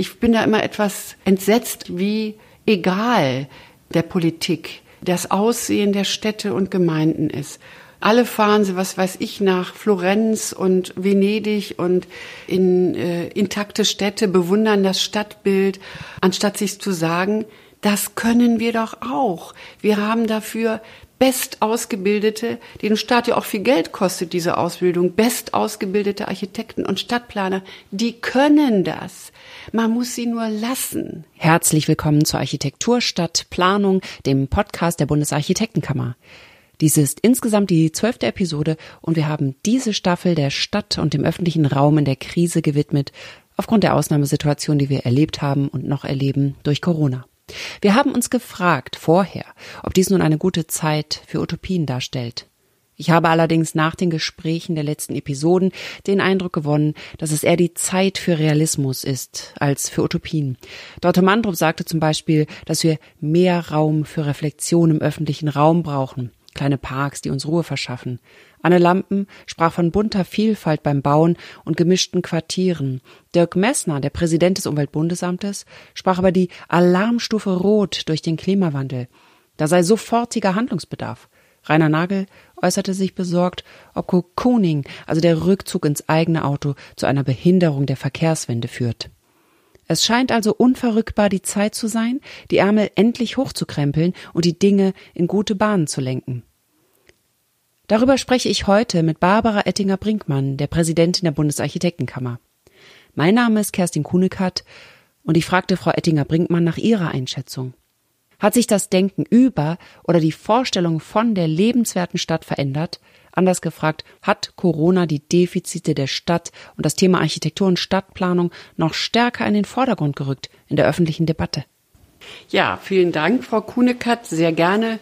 Ich bin da immer etwas entsetzt, wie egal der Politik das Aussehen der Städte und Gemeinden ist. Alle fahren sie, was weiß ich, nach Florenz und Venedig und in äh, intakte Städte, bewundern das Stadtbild, anstatt sich zu sagen, das können wir doch auch. Wir haben dafür bestausgebildete, die den Staat ja auch viel Geld kostet, diese Ausbildung, bestausgebildete Architekten und Stadtplaner, die können das. Man muss sie nur lassen. Herzlich willkommen zur Architektur statt Planung, dem Podcast der Bundesarchitektenkammer. Dies ist insgesamt die zwölfte Episode und wir haben diese Staffel der Stadt und dem öffentlichen Raum in der Krise gewidmet, aufgrund der Ausnahmesituation, die wir erlebt haben und noch erleben durch Corona. Wir haben uns gefragt vorher, ob dies nun eine gute Zeit für Utopien darstellt. Ich habe allerdings nach den Gesprächen der letzten Episoden den Eindruck gewonnen, dass es eher die Zeit für Realismus ist als für Utopien. Dr. Mandrup sagte zum Beispiel, dass wir mehr Raum für Reflexion im öffentlichen Raum brauchen, kleine Parks, die uns Ruhe verschaffen. Anne Lampen sprach von bunter Vielfalt beim Bauen und gemischten Quartieren. Dirk Messner, der Präsident des Umweltbundesamtes, sprach über die Alarmstufe Rot durch den Klimawandel. Da sei sofortiger Handlungsbedarf. Rainer Nagel äußerte sich besorgt, ob Cocooning, also der Rückzug ins eigene Auto, zu einer Behinderung der Verkehrswende führt. Es scheint also unverrückbar die Zeit zu sein, die Ärmel endlich hochzukrempeln und die Dinge in gute Bahnen zu lenken. Darüber spreche ich heute mit Barbara Ettinger-Brinkmann, der Präsidentin der Bundesarchitektenkammer. Mein Name ist Kerstin Kunekat und ich fragte Frau Ettinger-Brinkmann nach ihrer Einschätzung. Hat sich das Denken über oder die Vorstellung von der lebenswerten Stadt verändert? Anders gefragt, hat Corona die Defizite der Stadt und das Thema Architektur und Stadtplanung noch stärker in den Vordergrund gerückt in der öffentlichen Debatte? Ja, vielen Dank, Frau Kunekat. Sehr gerne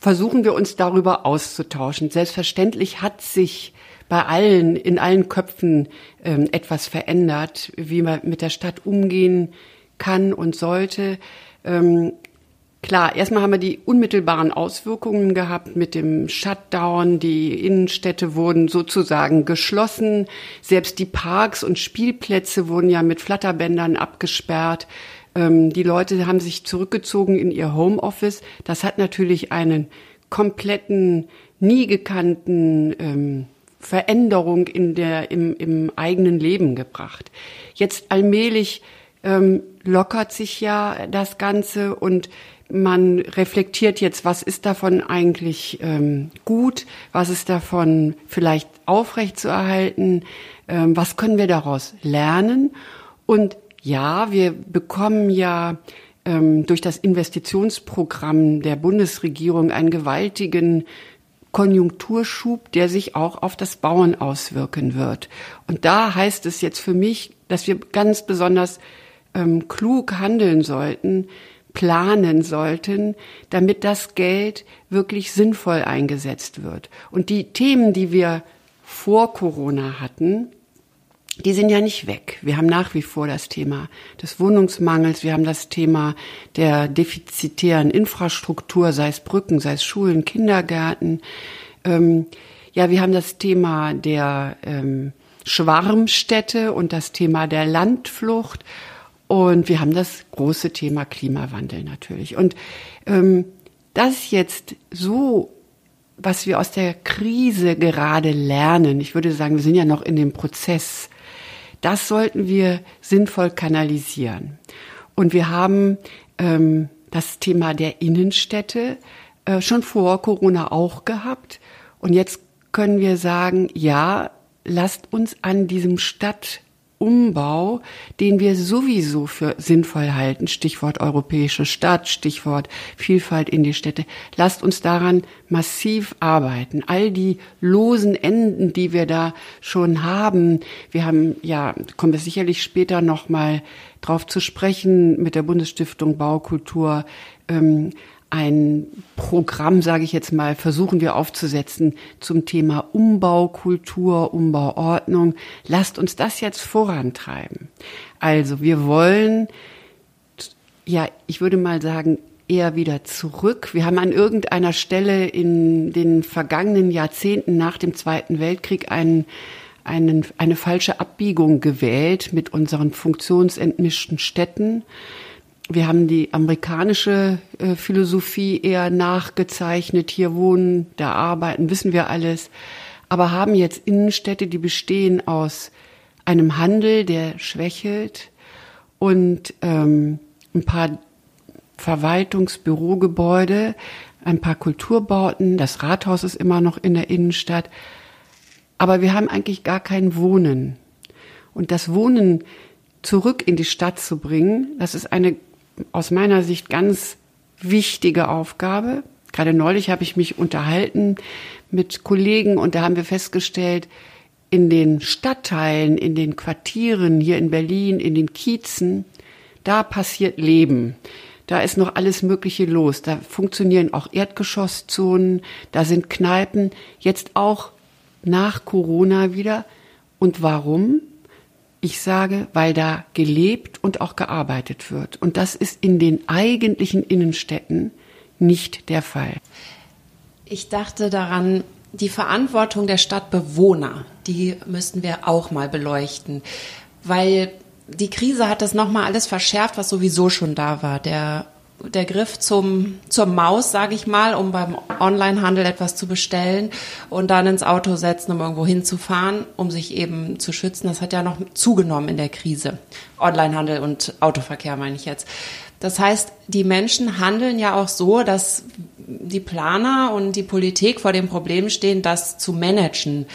versuchen wir uns darüber auszutauschen. Selbstverständlich hat sich bei allen, in allen Köpfen ähm, etwas verändert, wie man mit der Stadt umgehen kann und sollte. Ähm, Klar, erstmal haben wir die unmittelbaren Auswirkungen gehabt mit dem Shutdown. Die Innenstädte wurden sozusagen geschlossen. Selbst die Parks und Spielplätze wurden ja mit Flatterbändern abgesperrt. Ähm, die Leute haben sich zurückgezogen in ihr Homeoffice. Das hat natürlich einen kompletten, nie gekannten ähm, Veränderung in der, im, im eigenen Leben gebracht. Jetzt allmählich ähm, lockert sich ja das Ganze und man reflektiert jetzt, was ist davon eigentlich ähm, gut, was ist davon vielleicht aufrechtzuerhalten, ähm, was können wir daraus lernen und ja, wir bekommen ja ähm, durch das Investitionsprogramm der Bundesregierung einen gewaltigen Konjunkturschub, der sich auch auf das Bauen auswirken wird. Und da heißt es jetzt für mich, dass wir ganz besonders ähm, klug handeln sollten, planen sollten, damit das Geld wirklich sinnvoll eingesetzt wird. Und die Themen, die wir vor Corona hatten, die sind ja nicht weg. Wir haben nach wie vor das Thema des Wohnungsmangels, wir haben das Thema der defizitären Infrastruktur, sei es Brücken, sei es Schulen, Kindergärten. Ähm, ja, wir haben das Thema der ähm, Schwarmstädte und das Thema der Landflucht und wir haben das große Thema Klimawandel natürlich. Und ähm, das jetzt so was wir aus der Krise gerade lernen, ich würde sagen, wir sind ja noch in dem Prozess, das sollten wir sinnvoll kanalisieren. Und wir haben ähm, das Thema der Innenstädte äh, schon vor Corona auch gehabt. Und jetzt können wir sagen, ja, lasst uns an diesem Stadt Umbau, den wir sowieso für sinnvoll halten, Stichwort europäische Stadt, Stichwort Vielfalt in die Städte, lasst uns daran massiv arbeiten. All die losen Enden, die wir da schon haben, wir haben ja, kommen wir sicherlich später noch mal drauf zu sprechen mit der Bundesstiftung Baukultur. Ähm, ein Programm, sage ich jetzt mal, versuchen wir aufzusetzen zum Thema Umbaukultur, Umbauordnung. Lasst uns das jetzt vorantreiben. Also wir wollen, ja, ich würde mal sagen, eher wieder zurück. Wir haben an irgendeiner Stelle in den vergangenen Jahrzehnten nach dem Zweiten Weltkrieg einen einen, eine falsche Abbiegung gewählt mit unseren funktionsentmischten Städten. Wir haben die amerikanische äh, Philosophie eher nachgezeichnet. Hier wohnen, da arbeiten, wissen wir alles. Aber haben jetzt Innenstädte, die bestehen aus einem Handel, der schwächelt und ähm, ein paar Verwaltungsbürogebäude, ein paar Kulturbauten. Das Rathaus ist immer noch in der Innenstadt. Aber wir haben eigentlich gar kein Wohnen. Und das Wohnen zurück in die Stadt zu bringen, das ist eine aus meiner Sicht ganz wichtige Aufgabe. Gerade neulich habe ich mich unterhalten mit Kollegen und da haben wir festgestellt, in den Stadtteilen, in den Quartieren hier in Berlin, in den Kiezen, da passiert Leben. Da ist noch alles Mögliche los. Da funktionieren auch Erdgeschosszonen, da sind Kneipen, jetzt auch nach Corona wieder. Und warum? Ich sage, weil da gelebt und auch gearbeitet wird. Und das ist in den eigentlichen Innenstädten nicht der Fall. Ich dachte daran, die Verantwortung der Stadtbewohner, die müssten wir auch mal beleuchten, weil die Krise hat das nochmal alles verschärft, was sowieso schon da war. Der der Griff zum, zur Maus, sage ich mal, um beim Onlinehandel etwas zu bestellen und dann ins Auto setzen, um irgendwo hinzufahren, um sich eben zu schützen. Das hat ja noch zugenommen in der Krise. Onlinehandel und Autoverkehr meine ich jetzt. Das heißt, die Menschen handeln ja auch so, dass die Planer und die Politik vor dem Problem stehen, das zu managen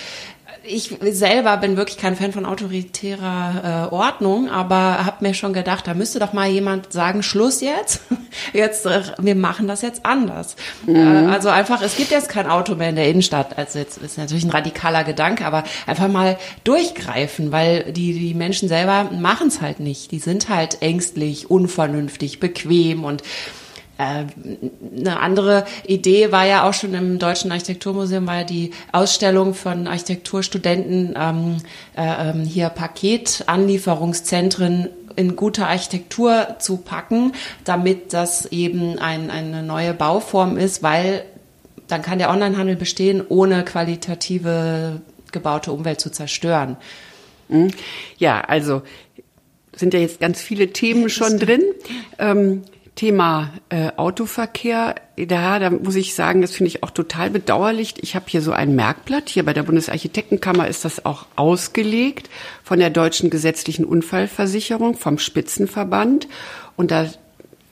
ich selber bin wirklich kein Fan von autoritärer äh, Ordnung, aber habe mir schon gedacht, da müsste doch mal jemand sagen, Schluss jetzt. Jetzt, äh, wir machen das jetzt anders. Mhm. Äh, also einfach, es gibt jetzt kein Auto mehr in der Innenstadt. Also jetzt ist natürlich ein radikaler Gedanke, aber einfach mal durchgreifen, weil die, die Menschen selber machen es halt nicht. Die sind halt ängstlich, unvernünftig, bequem und eine andere Idee war ja auch schon im Deutschen Architekturmuseum, war ja die Ausstellung von Architekturstudenten ähm, äh, ähm, hier Paketanlieferungszentren in gute Architektur zu packen, damit das eben ein, eine neue Bauform ist, weil dann kann der Onlinehandel bestehen, ohne qualitative gebaute Umwelt zu zerstören. Mhm. Ja, also sind ja jetzt ganz viele Themen schon drin. Ähm, Thema äh, Autoverkehr, da, da muss ich sagen, das finde ich auch total bedauerlich. Ich habe hier so ein Merkblatt, hier bei der Bundesarchitektenkammer ist das auch ausgelegt von der Deutschen Gesetzlichen Unfallversicherung, vom Spitzenverband. Und da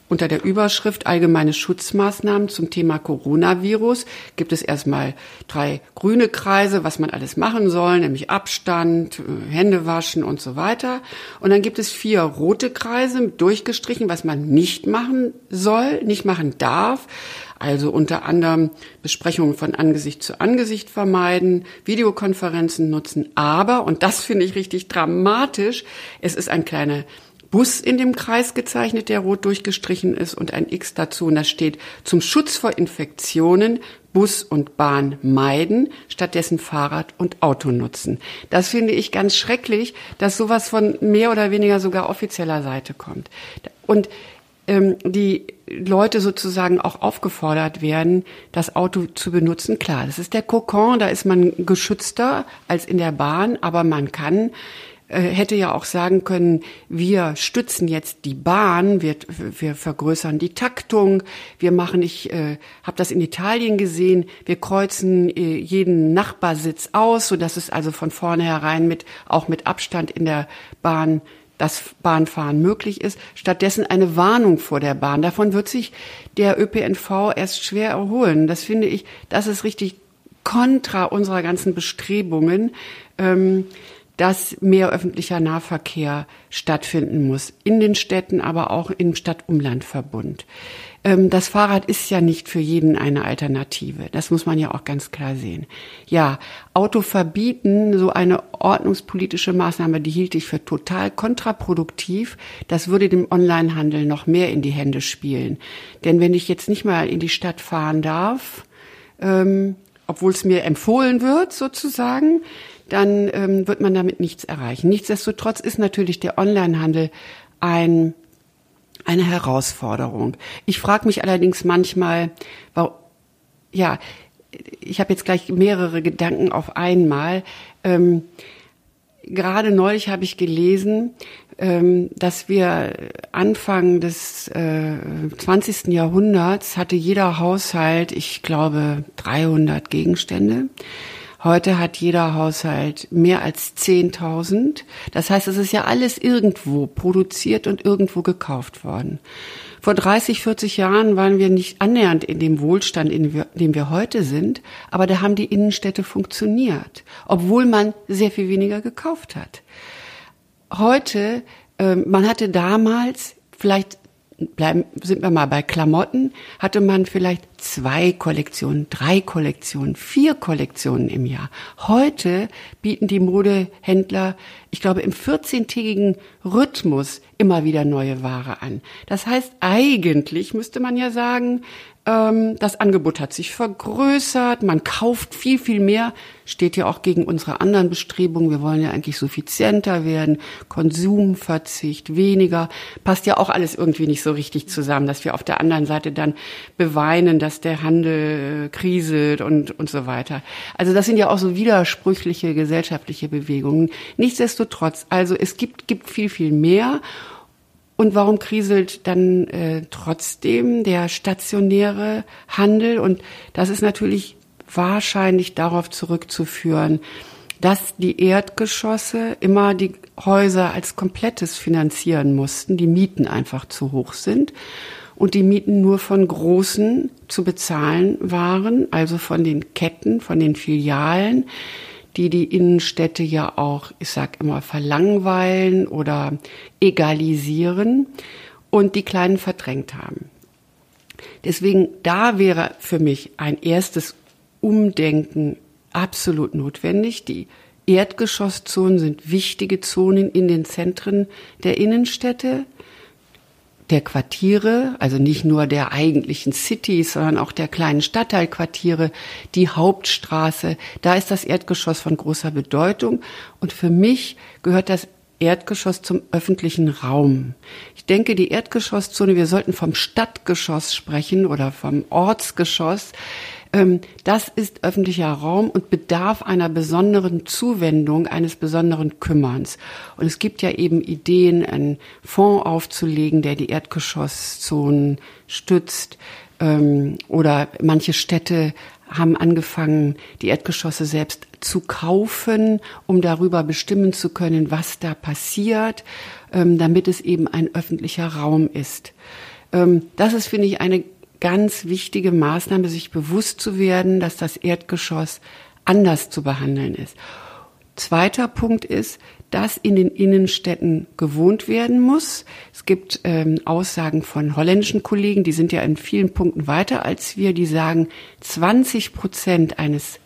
unter der Überschrift Allgemeine Schutzmaßnahmen zum Thema Coronavirus gibt es erstmal drei grüne Kreise, was man alles machen soll, nämlich Abstand, äh, Hände waschen und so weiter. Und dann gibt es vier rote Kreise durchgestrichen, was man nicht machen soll, nicht machen darf. Also unter anderem Besprechungen von Angesicht zu Angesicht vermeiden, Videokonferenzen nutzen. Aber, und das finde ich richtig dramatisch, es ist ein kleiner Bus in dem Kreis gezeichnet, der rot durchgestrichen ist und ein X dazu. Und da steht zum Schutz vor Infektionen Bus und Bahn meiden, stattdessen Fahrrad und Auto nutzen. Das finde ich ganz schrecklich, dass sowas von mehr oder weniger sogar offizieller Seite kommt. Und ähm, die Leute sozusagen auch aufgefordert werden, das Auto zu benutzen. Klar, das ist der Kokon, da ist man geschützter als in der Bahn, aber man kann hätte ja auch sagen können, wir stützen jetzt die Bahn, wir, wir vergrößern die Taktung, wir machen, ich äh, habe das in Italien gesehen, wir kreuzen äh, jeden Nachbarsitz aus, so dass es also von vornherein mit auch mit Abstand in der Bahn das Bahnfahren möglich ist, stattdessen eine Warnung vor der Bahn. Davon wird sich der ÖPNV erst schwer erholen. Das finde ich, das ist richtig kontra unserer ganzen Bestrebungen. Ähm, dass mehr öffentlicher Nahverkehr stattfinden muss. In den Städten, aber auch im Stadt-Umland-Verbund. Ähm, das Fahrrad ist ja nicht für jeden eine Alternative. Das muss man ja auch ganz klar sehen. Ja, Auto verbieten, so eine ordnungspolitische Maßnahme, die hielt ich für total kontraproduktiv. Das würde dem Onlinehandel noch mehr in die Hände spielen. Denn wenn ich jetzt nicht mal in die Stadt fahren darf, ähm, obwohl es mir empfohlen wird, sozusagen, dann ähm, wird man damit nichts erreichen. Nichtsdestotrotz ist natürlich der Onlinehandel ein, eine Herausforderung. Ich frage mich allerdings manchmal, ja, ich habe jetzt gleich mehrere Gedanken auf einmal. Ähm, gerade neulich habe ich gelesen, ähm, dass wir Anfang des äh, 20. Jahrhunderts hatte jeder Haushalt, ich glaube, 300 Gegenstände. Heute hat jeder Haushalt mehr als 10.000. Das heißt, es ist ja alles irgendwo produziert und irgendwo gekauft worden. Vor 30, 40 Jahren waren wir nicht annähernd in dem Wohlstand, in dem wir heute sind, aber da haben die Innenstädte funktioniert, obwohl man sehr viel weniger gekauft hat. Heute, äh, man hatte damals vielleicht bleiben, sind wir mal bei Klamotten, hatte man vielleicht zwei Kollektionen, drei Kollektionen, vier Kollektionen im Jahr. Heute bieten die Modehändler, ich glaube, im 14-tägigen Rhythmus immer wieder neue Ware an. Das heißt, eigentlich müsste man ja sagen, das Angebot hat sich vergrößert, man kauft viel, viel mehr, steht ja auch gegen unsere anderen Bestrebungen. Wir wollen ja eigentlich suffizienter werden, Konsumverzicht, weniger, passt ja auch alles irgendwie nicht so richtig zusammen, dass wir auf der anderen Seite dann beweinen, dass der Handel äh, kriselt und, und so weiter. Also das sind ja auch so widersprüchliche gesellschaftliche Bewegungen. Nichtsdestotrotz, also es gibt, gibt viel, viel mehr. Und warum kriselt dann äh, trotzdem der stationäre Handel? Und das ist natürlich wahrscheinlich darauf zurückzuführen, dass die Erdgeschosse immer die Häuser als komplettes finanzieren mussten, die Mieten einfach zu hoch sind und die Mieten nur von Großen zu bezahlen waren, also von den Ketten, von den Filialen, die die Innenstädte ja auch, ich sag immer, verlangweilen oder egalisieren und die Kleinen verdrängt haben. Deswegen, da wäre für mich ein erstes Umdenken absolut notwendig. Die Erdgeschosszonen sind wichtige Zonen in den Zentren der Innenstädte der Quartiere, also nicht nur der eigentlichen Cities, sondern auch der kleinen Stadtteilquartiere, die Hauptstraße, da ist das Erdgeschoss von großer Bedeutung. Und für mich gehört das Erdgeschoss zum öffentlichen Raum. Ich denke, die Erdgeschosszone, wir sollten vom Stadtgeschoss sprechen oder vom Ortsgeschoss. Ähm, das ist öffentlicher Raum und bedarf einer besonderen Zuwendung, eines besonderen Kümmerns. Und es gibt ja eben Ideen, einen Fonds aufzulegen, der die Erdgeschosszonen stützt. Ähm, oder manche Städte haben angefangen, die Erdgeschosse selbst zu kaufen, um darüber bestimmen zu können, was da passiert, ähm, damit es eben ein öffentlicher Raum ist. Das ist, finde ich, eine ganz wichtige Maßnahme, sich bewusst zu werden, dass das Erdgeschoss anders zu behandeln ist. Zweiter Punkt ist, dass in den Innenstädten gewohnt werden muss. Es gibt ähm, Aussagen von holländischen Kollegen, die sind ja in vielen Punkten weiter als wir, die sagen, 20 Prozent eines,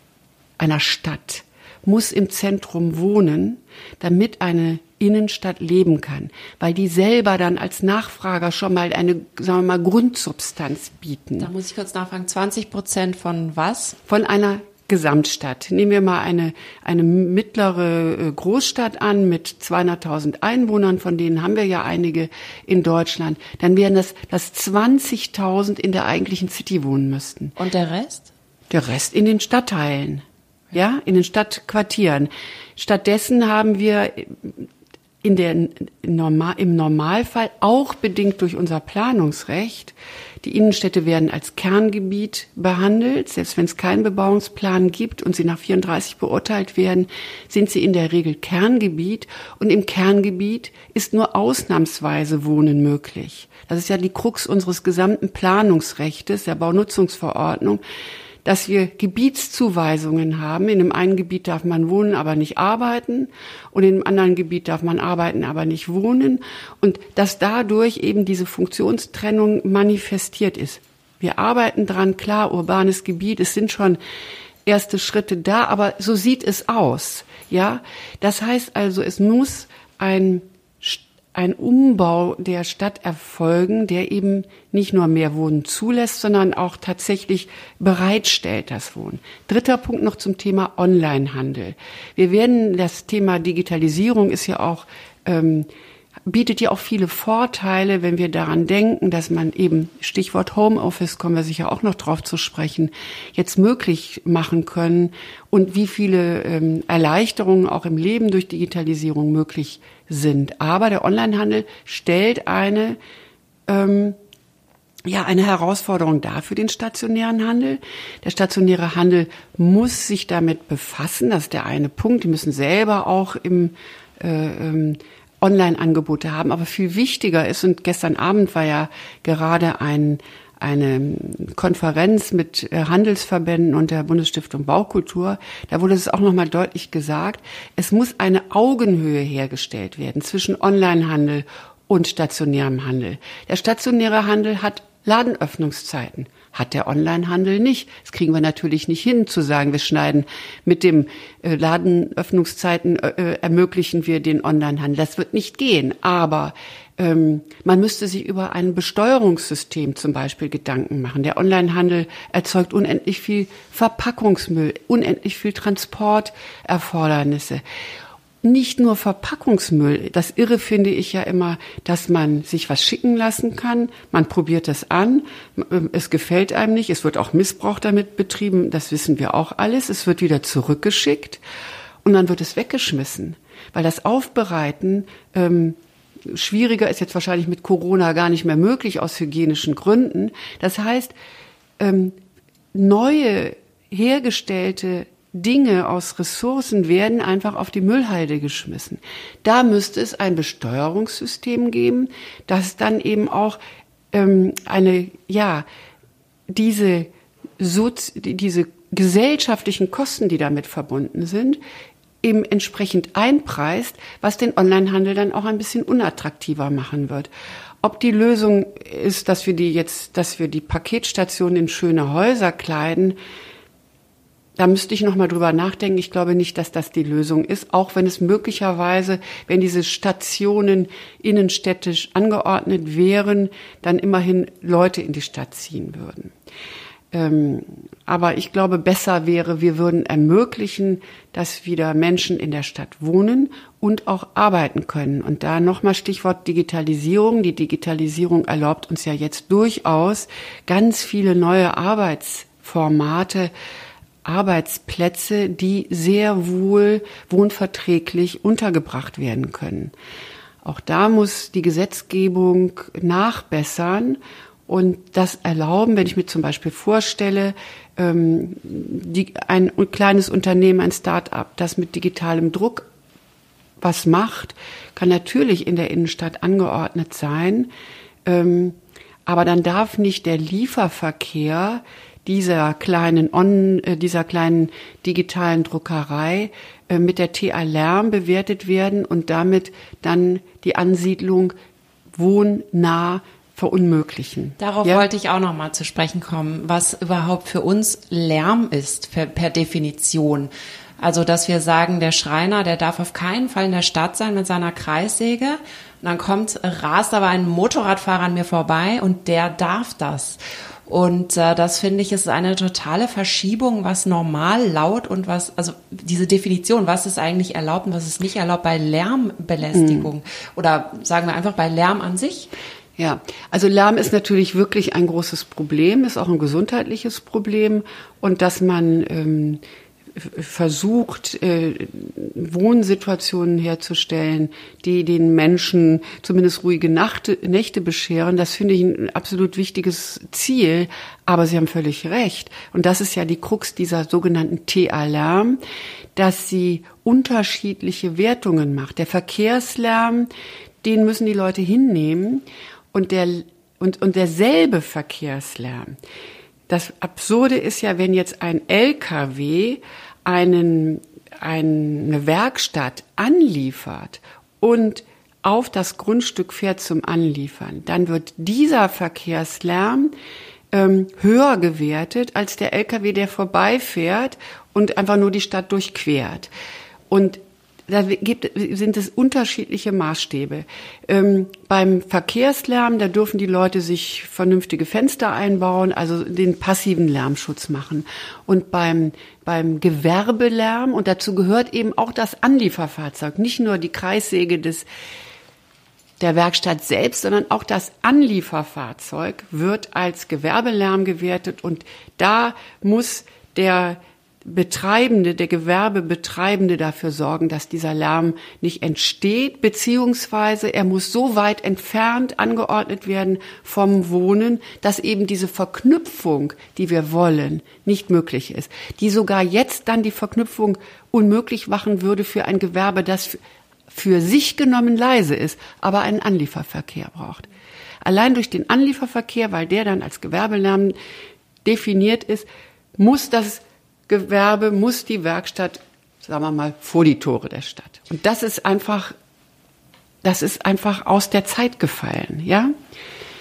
einer Stadt muss im Zentrum wohnen, damit eine Innenstadt leben kann, weil die selber dann als Nachfrager schon mal eine, sagen wir mal, Grundsubstanz bieten. Da muss ich kurz nachfragen, 20 Prozent von was? Von einer Gesamtstadt. Nehmen wir mal eine, eine mittlere äh, Großstadt an mit 200.000 Einwohnern, von denen haben wir ja einige in Deutschland. Dann wären das, dass 20.000 in der eigentlichen City wohnen müssten. Und der Rest? Der Rest in den Stadtteilen. Ja, in den Stadtquartieren. Stattdessen haben wir in der, normal, im Normalfall auch bedingt durch unser Planungsrecht. Die Innenstädte werden als Kerngebiet behandelt. Selbst wenn es keinen Bebauungsplan gibt und sie nach 34 beurteilt werden, sind sie in der Regel Kerngebiet. Und im Kerngebiet ist nur ausnahmsweise Wohnen möglich. Das ist ja die Krux unseres gesamten Planungsrechtes, der Baunutzungsverordnung dass wir Gebietszuweisungen haben. In dem einen Gebiet darf man wohnen, aber nicht arbeiten. Und in dem anderen Gebiet darf man arbeiten, aber nicht wohnen. Und dass dadurch eben diese Funktionstrennung manifestiert ist. Wir arbeiten dran, klar, urbanes Gebiet, es sind schon erste Schritte da, aber so sieht es aus. Ja, das heißt also, es muss ein ein Umbau der Stadt erfolgen, der eben nicht nur mehr Wohnen zulässt, sondern auch tatsächlich bereitstellt das Wohnen. Dritter Punkt noch zum Thema Onlinehandel. Wir werden das Thema Digitalisierung ist ja auch ähm, bietet ja auch viele Vorteile, wenn wir daran denken, dass man eben, Stichwort Homeoffice, kommen wir sicher auch noch drauf zu sprechen, jetzt möglich machen können und wie viele ähm, Erleichterungen auch im Leben durch Digitalisierung möglich sind. Aber der Onlinehandel stellt eine ähm, ja eine Herausforderung dar für den stationären Handel. Der stationäre Handel muss sich damit befassen. Das ist der eine Punkt. Die müssen selber auch im äh, ähm, Online-Angebote haben. Aber viel wichtiger ist, und gestern Abend war ja gerade ein, eine Konferenz mit äh, Handelsverbänden und der Bundesstiftung Baukultur. Da wurde es auch nochmal deutlich gesagt, es muss eine Augenhöhe hergestellt werden zwischen Onlinehandel und stationärem Handel. Der stationäre Handel hat Ladenöffnungszeiten. Hat der Onlinehandel nicht. Das kriegen wir natürlich nicht hin, zu sagen, wir schneiden mit dem äh, Ladenöffnungszeiten äh, äh, ermöglichen wir den Onlinehandel. Das wird nicht gehen. Aber ähm, man müsste sich über ein Besteuerungssystem zum Beispiel Gedanken machen. Der Onlinehandel erzeugt unendlich viel Verpackungsmüll, unendlich viel Transporterfordernisse nicht nur Verpackungsmüll. Das Irre finde ich ja immer, dass man sich was schicken lassen kann. Man probiert es an. Es gefällt einem nicht. Es wird auch Missbrauch damit betrieben. Das wissen wir auch alles. Es wird wieder zurückgeschickt und dann wird es weggeschmissen. Weil das Aufbereiten ähm, schwieriger ist jetzt wahrscheinlich mit Corona gar nicht mehr möglich aus hygienischen Gründen. Das heißt, ähm, neue hergestellte Dinge aus Ressourcen werden einfach auf die Müllhalde geschmissen. Da müsste es ein Besteuerungssystem geben, das dann eben auch ähm, eine, ja, diese, Sozi diese gesellschaftlichen Kosten, die damit verbunden sind, eben entsprechend einpreist, was den Onlinehandel dann auch ein bisschen unattraktiver machen wird. Ob die Lösung ist, dass wir die jetzt, dass wir die Paketstationen in schöne Häuser kleiden, da müsste ich noch mal drüber nachdenken. Ich glaube nicht, dass das die Lösung ist, auch wenn es möglicherweise, wenn diese Stationen innenstädtisch angeordnet wären, dann immerhin Leute in die Stadt ziehen würden. Ähm, aber ich glaube, besser wäre, wir würden ermöglichen, dass wieder Menschen in der Stadt wohnen und auch arbeiten können. Und da nochmal Stichwort Digitalisierung. Die Digitalisierung erlaubt uns ja jetzt durchaus ganz viele neue Arbeitsformate Arbeitsplätze, die sehr wohl wohnverträglich untergebracht werden können. Auch da muss die Gesetzgebung nachbessern und das erlauben, wenn ich mir zum Beispiel vorstelle, ähm, die, ein kleines Unternehmen, ein Start-up, das mit digitalem Druck was macht, kann natürlich in der Innenstadt angeordnet sein, ähm, aber dann darf nicht der Lieferverkehr dieser kleinen On, äh, dieser kleinen digitalen Druckerei äh, mit der TA Lärm bewertet werden und damit dann die Ansiedlung wohnnah verunmöglichen. Darauf ja? wollte ich auch noch mal zu sprechen kommen, was überhaupt für uns Lärm ist per, per Definition. Also, dass wir sagen, der Schreiner, der darf auf keinen Fall in der Stadt sein mit seiner Kreissäge. Und dann kommt, rast aber ein Motorradfahrer an mir vorbei und der darf das. Und äh, das finde ich ist eine totale Verschiebung, was normal laut und was, also diese Definition, was ist eigentlich erlaubt und was ist nicht erlaubt bei Lärmbelästigung mhm. oder sagen wir einfach bei Lärm an sich. Ja, also Lärm ist natürlich wirklich ein großes Problem, ist auch ein gesundheitliches Problem und dass man ähm, versucht, äh, Wohnsituationen herzustellen, die den Menschen zumindest ruhige Nacht, Nächte bescheren. Das finde ich ein absolut wichtiges Ziel. Aber Sie haben völlig recht. Und das ist ja die Krux dieser sogenannten TA-Lärm, dass sie unterschiedliche Wertungen macht. Der Verkehrslärm, den müssen die Leute hinnehmen. Und der, und, und derselbe Verkehrslärm, das Absurde ist ja, wenn jetzt ein LKW einen, eine Werkstatt anliefert und auf das Grundstück fährt zum Anliefern, dann wird dieser Verkehrslärm ähm, höher gewertet als der LKW, der vorbeifährt und einfach nur die Stadt durchquert. Und da gibt, sind es unterschiedliche Maßstäbe. Ähm, beim Verkehrslärm, da dürfen die Leute sich vernünftige Fenster einbauen, also den passiven Lärmschutz machen. Und beim, beim Gewerbelärm, und dazu gehört eben auch das Anlieferfahrzeug, nicht nur die Kreissäge des der Werkstatt selbst, sondern auch das Anlieferfahrzeug wird als Gewerbelärm gewertet und da muss der Betreibende, der Gewerbebetreibende dafür sorgen, dass dieser Lärm nicht entsteht, beziehungsweise er muss so weit entfernt angeordnet werden vom Wohnen, dass eben diese Verknüpfung, die wir wollen, nicht möglich ist, die sogar jetzt dann die Verknüpfung unmöglich machen würde für ein Gewerbe, das für sich genommen leise ist, aber einen Anlieferverkehr braucht. Allein durch den Anlieferverkehr, weil der dann als Gewerbelärm definiert ist, muss das Gewerbe muss die Werkstatt, sagen wir mal, vor die Tore der Stadt. Und das ist einfach, das ist einfach aus der Zeit gefallen, ja?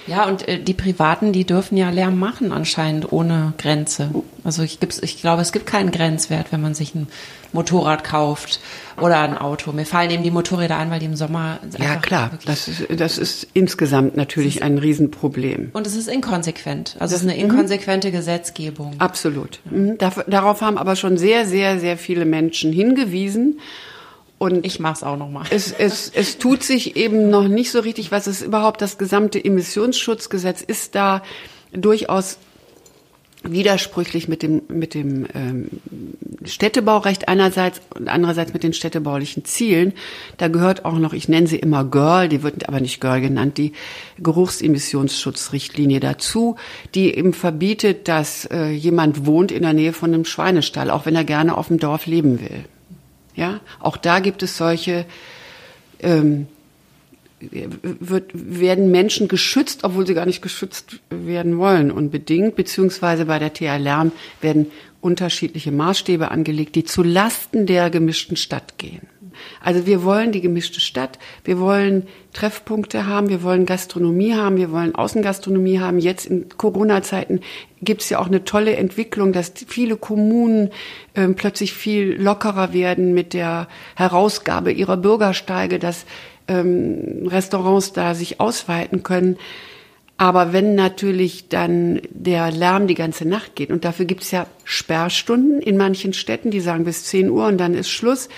Ja, und äh, die Privaten, die dürfen ja Lärm machen anscheinend ohne Grenze. Also ich, ich glaube, es gibt keinen Grenzwert, wenn man sich ein Motorrad kauft oder ein Auto. Mir fallen eben die Motorräder an, weil die im Sommer. Ja, klar. Das ist, das ist insgesamt natürlich ist, ein Riesenproblem. Und es ist inkonsequent. Also es ist eine mhm. inkonsequente mhm. Gesetzgebung. Absolut. Mhm. Darauf haben aber schon sehr, sehr, sehr viele Menschen hingewiesen. Und ich mache es auch nochmal. Es, es, es tut sich eben noch nicht so richtig, was ist überhaupt das gesamte Emissionsschutzgesetz ist da durchaus widersprüchlich mit dem mit dem ähm, Städtebaurecht einerseits und andererseits mit den städtebaulichen Zielen. Da gehört auch noch, ich nenne sie immer Girl, die wird aber nicht Girl genannt, die Geruchsemissionsschutzrichtlinie dazu, die eben verbietet, dass äh, jemand wohnt in der Nähe von einem Schweinestall, auch wenn er gerne auf dem Dorf leben will. Ja, auch da gibt es solche, ähm, wird, werden Menschen geschützt, obwohl sie gar nicht geschützt werden wollen unbedingt, beziehungsweise bei der TA Lärm werden unterschiedliche Maßstäbe angelegt, die zu Lasten der gemischten Stadt gehen. Also wir wollen die gemischte Stadt, wir wollen Treffpunkte haben, wir wollen Gastronomie haben, wir wollen Außengastronomie haben. Jetzt in Corona-Zeiten gibt es ja auch eine tolle Entwicklung, dass viele Kommunen äh, plötzlich viel lockerer werden mit der Herausgabe ihrer Bürgersteige, dass ähm, Restaurants da sich ausweiten können. Aber wenn natürlich dann der Lärm die ganze Nacht geht, und dafür gibt es ja Sperrstunden in manchen Städten, die sagen bis 10 Uhr und dann ist Schluss,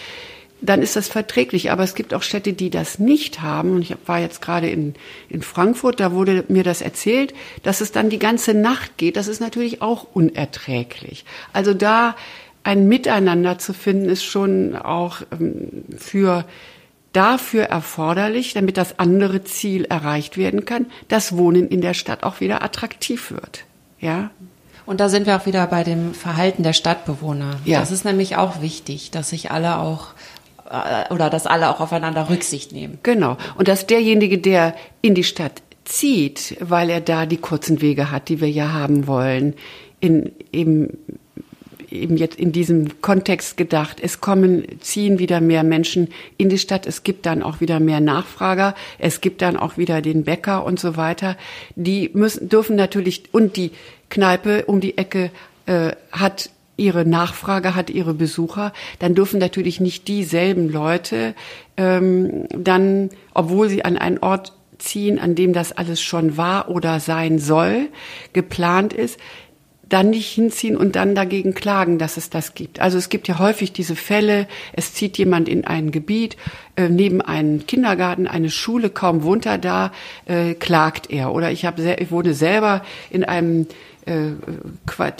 dann ist das verträglich. Aber es gibt auch Städte, die das nicht haben. Und ich war jetzt gerade in, in Frankfurt, da wurde mir das erzählt, dass es dann die ganze Nacht geht. Das ist natürlich auch unerträglich. Also da ein Miteinander zu finden, ist schon auch ähm, für dafür erforderlich, damit das andere Ziel erreicht werden kann, dass Wohnen in der Stadt auch wieder attraktiv wird. Ja. Und da sind wir auch wieder bei dem Verhalten der Stadtbewohner. Ja. Das ist nämlich auch wichtig, dass sich alle auch äh, oder dass alle auch aufeinander Rücksicht nehmen. Genau. Und dass derjenige, der in die Stadt zieht, weil er da die kurzen Wege hat, die wir ja haben wollen, in eben eben jetzt in diesem Kontext gedacht. Es kommen, ziehen wieder mehr Menschen in die Stadt. Es gibt dann auch wieder mehr Nachfrager. Es gibt dann auch wieder den Bäcker und so weiter. Die müssen, dürfen natürlich, und die Kneipe um die Ecke äh, hat ihre Nachfrage hat, ihre Besucher, dann dürfen natürlich nicht dieselben Leute ähm, dann, obwohl sie an einen Ort ziehen, an dem das alles schon war oder sein soll, geplant ist, dann nicht hinziehen und dann dagegen klagen, dass es das gibt. Also es gibt ja häufig diese Fälle, es zieht jemand in ein Gebiet, äh, neben einen Kindergarten, eine Schule, kaum wohnt er da, äh, klagt er. Oder ich, hab, ich wohne selber in einem äh,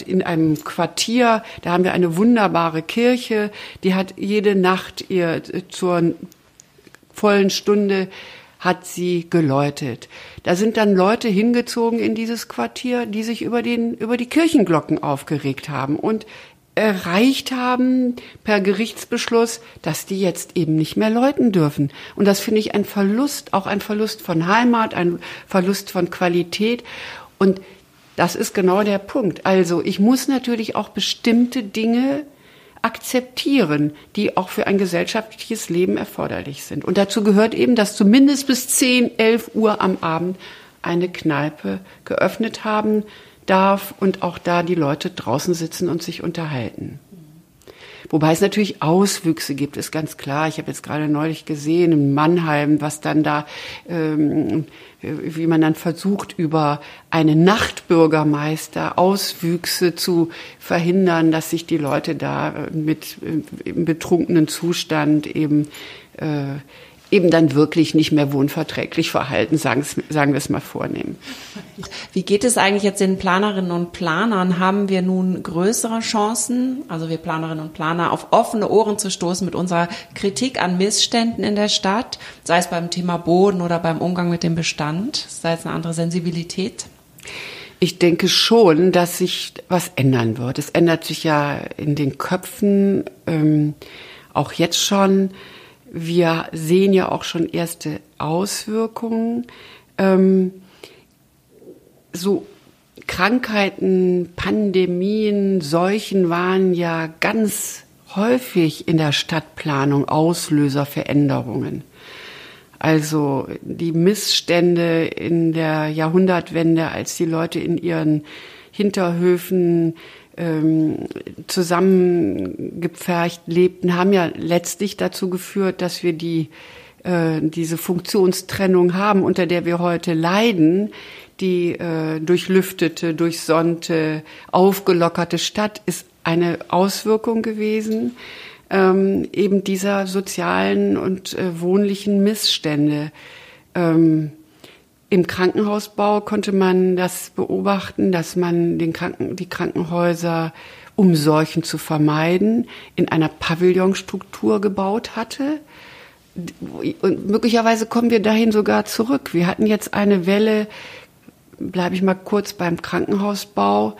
in einem Quartier, da haben wir eine wunderbare Kirche, die hat jede Nacht ihr äh, zur vollen Stunde hat sie geläutet. Da sind dann Leute hingezogen in dieses Quartier, die sich über den, über die Kirchenglocken aufgeregt haben und erreicht haben per Gerichtsbeschluss, dass die jetzt eben nicht mehr läuten dürfen. Und das finde ich ein Verlust, auch ein Verlust von Heimat, ein Verlust von Qualität. Und das ist genau der Punkt. Also ich muss natürlich auch bestimmte Dinge akzeptieren, die auch für ein gesellschaftliches Leben erforderlich sind. Und dazu gehört eben, dass zumindest bis 10, 11 Uhr am Abend eine Kneipe geöffnet haben darf und auch da die Leute draußen sitzen und sich unterhalten. Wobei es natürlich Auswüchse gibt, ist ganz klar. Ich habe jetzt gerade neulich gesehen in Mannheim, was dann da, ähm, wie man dann versucht, über einen Nachtbürgermeister Auswüchse zu verhindern, dass sich die Leute da äh, mit äh, im betrunkenen Zustand eben äh, eben dann wirklich nicht mehr wohnverträglich verhalten, sagen, sagen wir es mal vornehmen. Wie geht es eigentlich jetzt den Planerinnen und Planern? Haben wir nun größere Chancen, also wir Planerinnen und Planer, auf offene Ohren zu stoßen mit unserer Kritik an Missständen in der Stadt, sei es beim Thema Boden oder beim Umgang mit dem Bestand, sei es eine andere Sensibilität? Ich denke schon, dass sich was ändern wird. Es ändert sich ja in den Köpfen ähm, auch jetzt schon. Wir sehen ja auch schon erste Auswirkungen. Ähm, so Krankheiten, Pandemien, Seuchen waren ja ganz häufig in der Stadtplanung Auslöser für Änderungen. Also die Missstände in der Jahrhundertwende, als die Leute in ihren Hinterhöfen ähm, zusammengepfercht lebten, haben ja letztlich dazu geführt, dass wir die äh, diese Funktionstrennung haben, unter der wir heute leiden. Die äh, durchlüftete, durchsonnte, aufgelockerte Stadt ist eine Auswirkung gewesen ähm, eben dieser sozialen und äh, wohnlichen Missstände. Ähm, im Krankenhausbau konnte man das beobachten, dass man den Kranken, die Krankenhäuser, um Seuchen zu vermeiden, in einer Pavillonstruktur gebaut hatte. Und möglicherweise kommen wir dahin sogar zurück. Wir hatten jetzt eine Welle, bleibe ich mal kurz beim Krankenhausbau,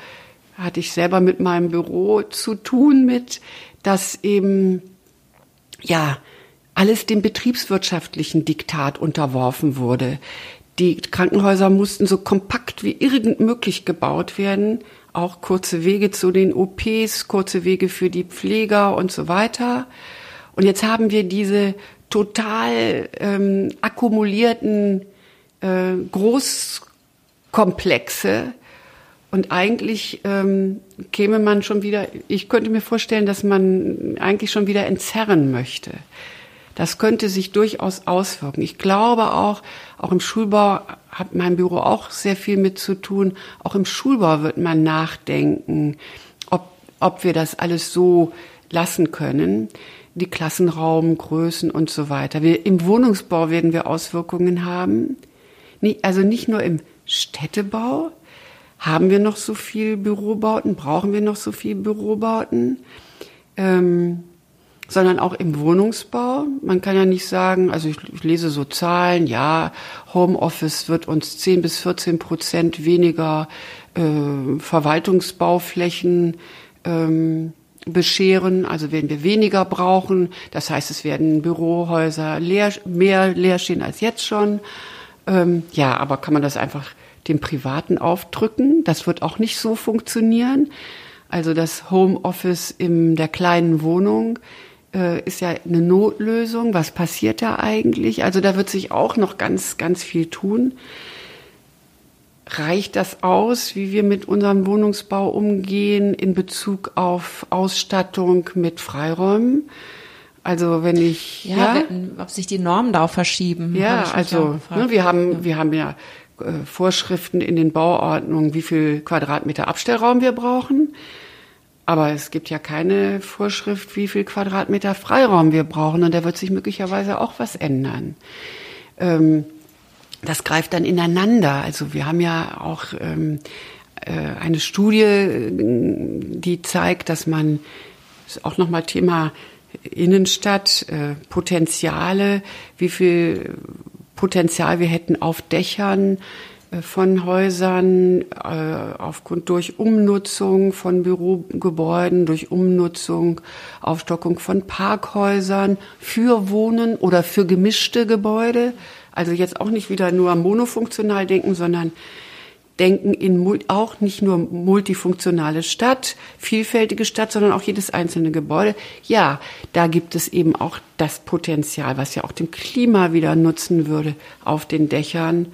hatte ich selber mit meinem Büro zu tun mit, dass eben, ja, alles dem betriebswirtschaftlichen Diktat unterworfen wurde. Die Krankenhäuser mussten so kompakt wie irgend möglich gebaut werden, auch kurze Wege zu den OPs, kurze Wege für die Pfleger und so weiter. Und jetzt haben wir diese total ähm, akkumulierten äh, Großkomplexe. Und eigentlich ähm, käme man schon wieder, ich könnte mir vorstellen, dass man eigentlich schon wieder entzerren möchte. Das könnte sich durchaus auswirken. Ich glaube auch, auch im Schulbau hat mein Büro auch sehr viel mit zu tun. Auch im Schulbau wird man nachdenken, ob, ob wir das alles so lassen können. Die Klassenraumgrößen und so weiter. Wir, Im Wohnungsbau werden wir Auswirkungen haben. Also nicht nur im Städtebau. Haben wir noch so viel Bürobauten? Brauchen wir noch so viel Bürobauten? Ähm, sondern auch im Wohnungsbau. Man kann ja nicht sagen, also ich, ich lese so Zahlen, ja, Homeoffice wird uns 10 bis 14 Prozent weniger äh, Verwaltungsbauflächen ähm, bescheren, also werden wir weniger brauchen. Das heißt, es werden Bürohäuser leer, mehr leer stehen als jetzt schon. Ähm, ja, aber kann man das einfach dem Privaten aufdrücken? Das wird auch nicht so funktionieren. Also das Homeoffice in der kleinen Wohnung äh, ist ja eine Notlösung. Was passiert da eigentlich? Also da wird sich auch noch ganz, ganz viel tun. Reicht das aus, wie wir mit unserem Wohnungsbau umgehen in Bezug auf Ausstattung mit Freiräumen? Also wenn ich ja, ja wenn, ob sich die Normen da auch verschieben. Ja, also ne, wir haben ja. wir haben ja äh, Vorschriften in den Bauordnungen, wie viel Quadratmeter Abstellraum wir brauchen. Aber es gibt ja keine Vorschrift, wie viel Quadratmeter Freiraum wir brauchen. Und da wird sich möglicherweise auch was ändern. Ähm, das greift dann ineinander. Also wir haben ja auch ähm, äh, eine Studie, die zeigt, dass man, ist auch nochmal Thema Innenstadt, äh, Potenziale, wie viel Potenzial wir hätten auf Dächern, äh, von Häusern äh, aufgrund durch Umnutzung von Bürogebäuden, durch Umnutzung, Aufstockung von Parkhäusern für Wohnen oder für gemischte Gebäude. Also jetzt auch nicht wieder nur monofunktional denken, sondern denken in auch nicht nur multifunktionale Stadt, vielfältige Stadt, sondern auch jedes einzelne Gebäude. Ja, da gibt es eben auch das Potenzial, was ja auch dem Klima wieder nutzen würde, auf den Dächern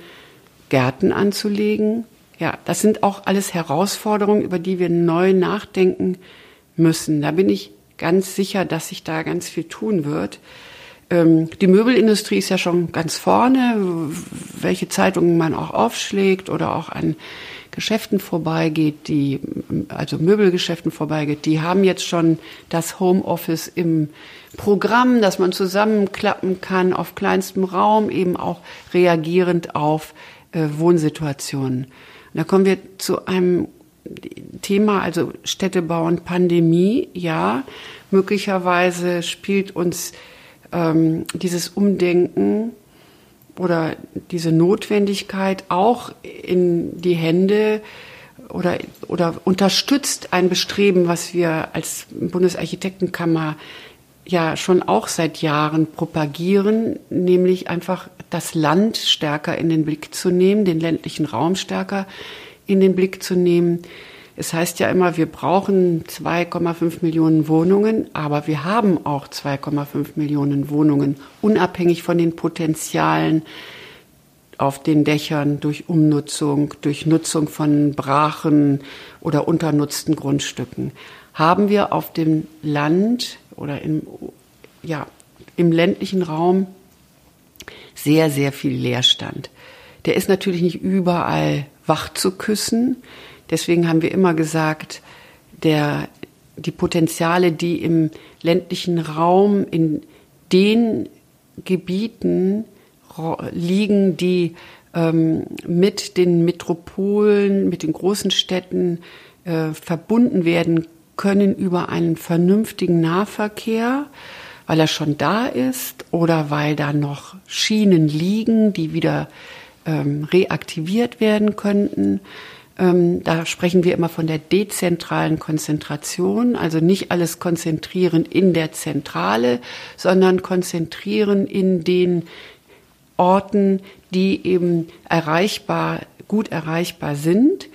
Gärten anzulegen. Ja, das sind auch alles Herausforderungen, über die wir neu nachdenken müssen. Da bin ich ganz sicher, dass sich da ganz viel tun wird. Ähm, die Möbelindustrie ist ja schon ganz vorne, welche Zeitungen man auch aufschlägt oder auch an Geschäften vorbeigeht, die, also Möbelgeschäften vorbeigeht, die haben jetzt schon das Homeoffice im Programm, dass man zusammenklappen kann auf kleinstem Raum, eben auch reagierend auf äh, Wohnsituationen. Und da kommen wir zu einem Thema, also Städtebau und Pandemie. Ja, möglicherweise spielt uns ähm, dieses Umdenken oder diese Notwendigkeit auch in die Hände oder, oder unterstützt ein Bestreben, was wir als Bundesarchitektenkammer ja schon auch seit Jahren propagieren, nämlich einfach das Land stärker in den Blick zu nehmen, den ländlichen Raum stärker in den Blick zu nehmen. Es heißt ja immer, wir brauchen 2,5 Millionen Wohnungen, aber wir haben auch 2,5 Millionen Wohnungen, unabhängig von den Potenzialen auf den Dächern durch Umnutzung, durch Nutzung von Brachen oder unternutzten Grundstücken. Haben wir auf dem Land oder im, ja, im ländlichen Raum sehr, sehr viel Leerstand. Der ist natürlich nicht überall wach zu küssen. Deswegen haben wir immer gesagt, der, die Potenziale, die im ländlichen Raum in den Gebieten liegen, die ähm, mit den Metropolen, mit den großen Städten äh, verbunden werden können über einen vernünftigen Nahverkehr, weil er schon da ist oder weil da noch Schienen liegen, die wieder ähm, reaktiviert werden könnten. Ähm, da sprechen wir immer von der dezentralen Konzentration, also nicht alles konzentrieren in der Zentrale, sondern konzentrieren in den Orten, die eben erreichbar, gut erreichbar sind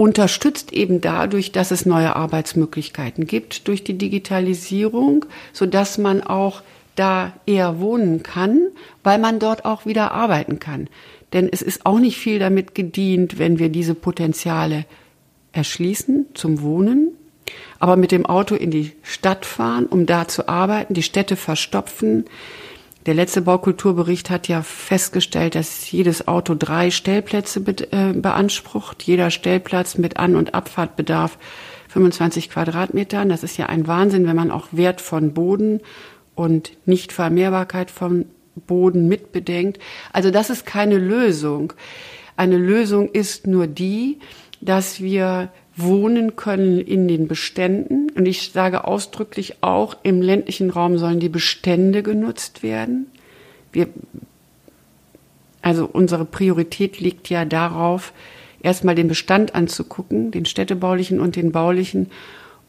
unterstützt eben dadurch, dass es neue Arbeitsmöglichkeiten gibt durch die Digitalisierung, so dass man auch da eher wohnen kann, weil man dort auch wieder arbeiten kann. Denn es ist auch nicht viel damit gedient, wenn wir diese Potenziale erschließen zum Wohnen, aber mit dem Auto in die Stadt fahren, um da zu arbeiten, die Städte verstopfen, der letzte Baukulturbericht hat ja festgestellt, dass jedes Auto drei Stellplätze äh, beansprucht. Jeder Stellplatz mit An- und Abfahrtbedarf 25 Quadratmetern. Das ist ja ein Wahnsinn, wenn man auch Wert von Boden und Nichtvermehrbarkeit von Boden mitbedenkt. Also das ist keine Lösung. Eine Lösung ist nur die, dass wir wohnen können in den Beständen. Und ich sage ausdrücklich auch, im ländlichen Raum sollen die Bestände genutzt werden. Wir, also unsere Priorität liegt ja darauf, erstmal den Bestand anzugucken, den städtebaulichen und den baulichen,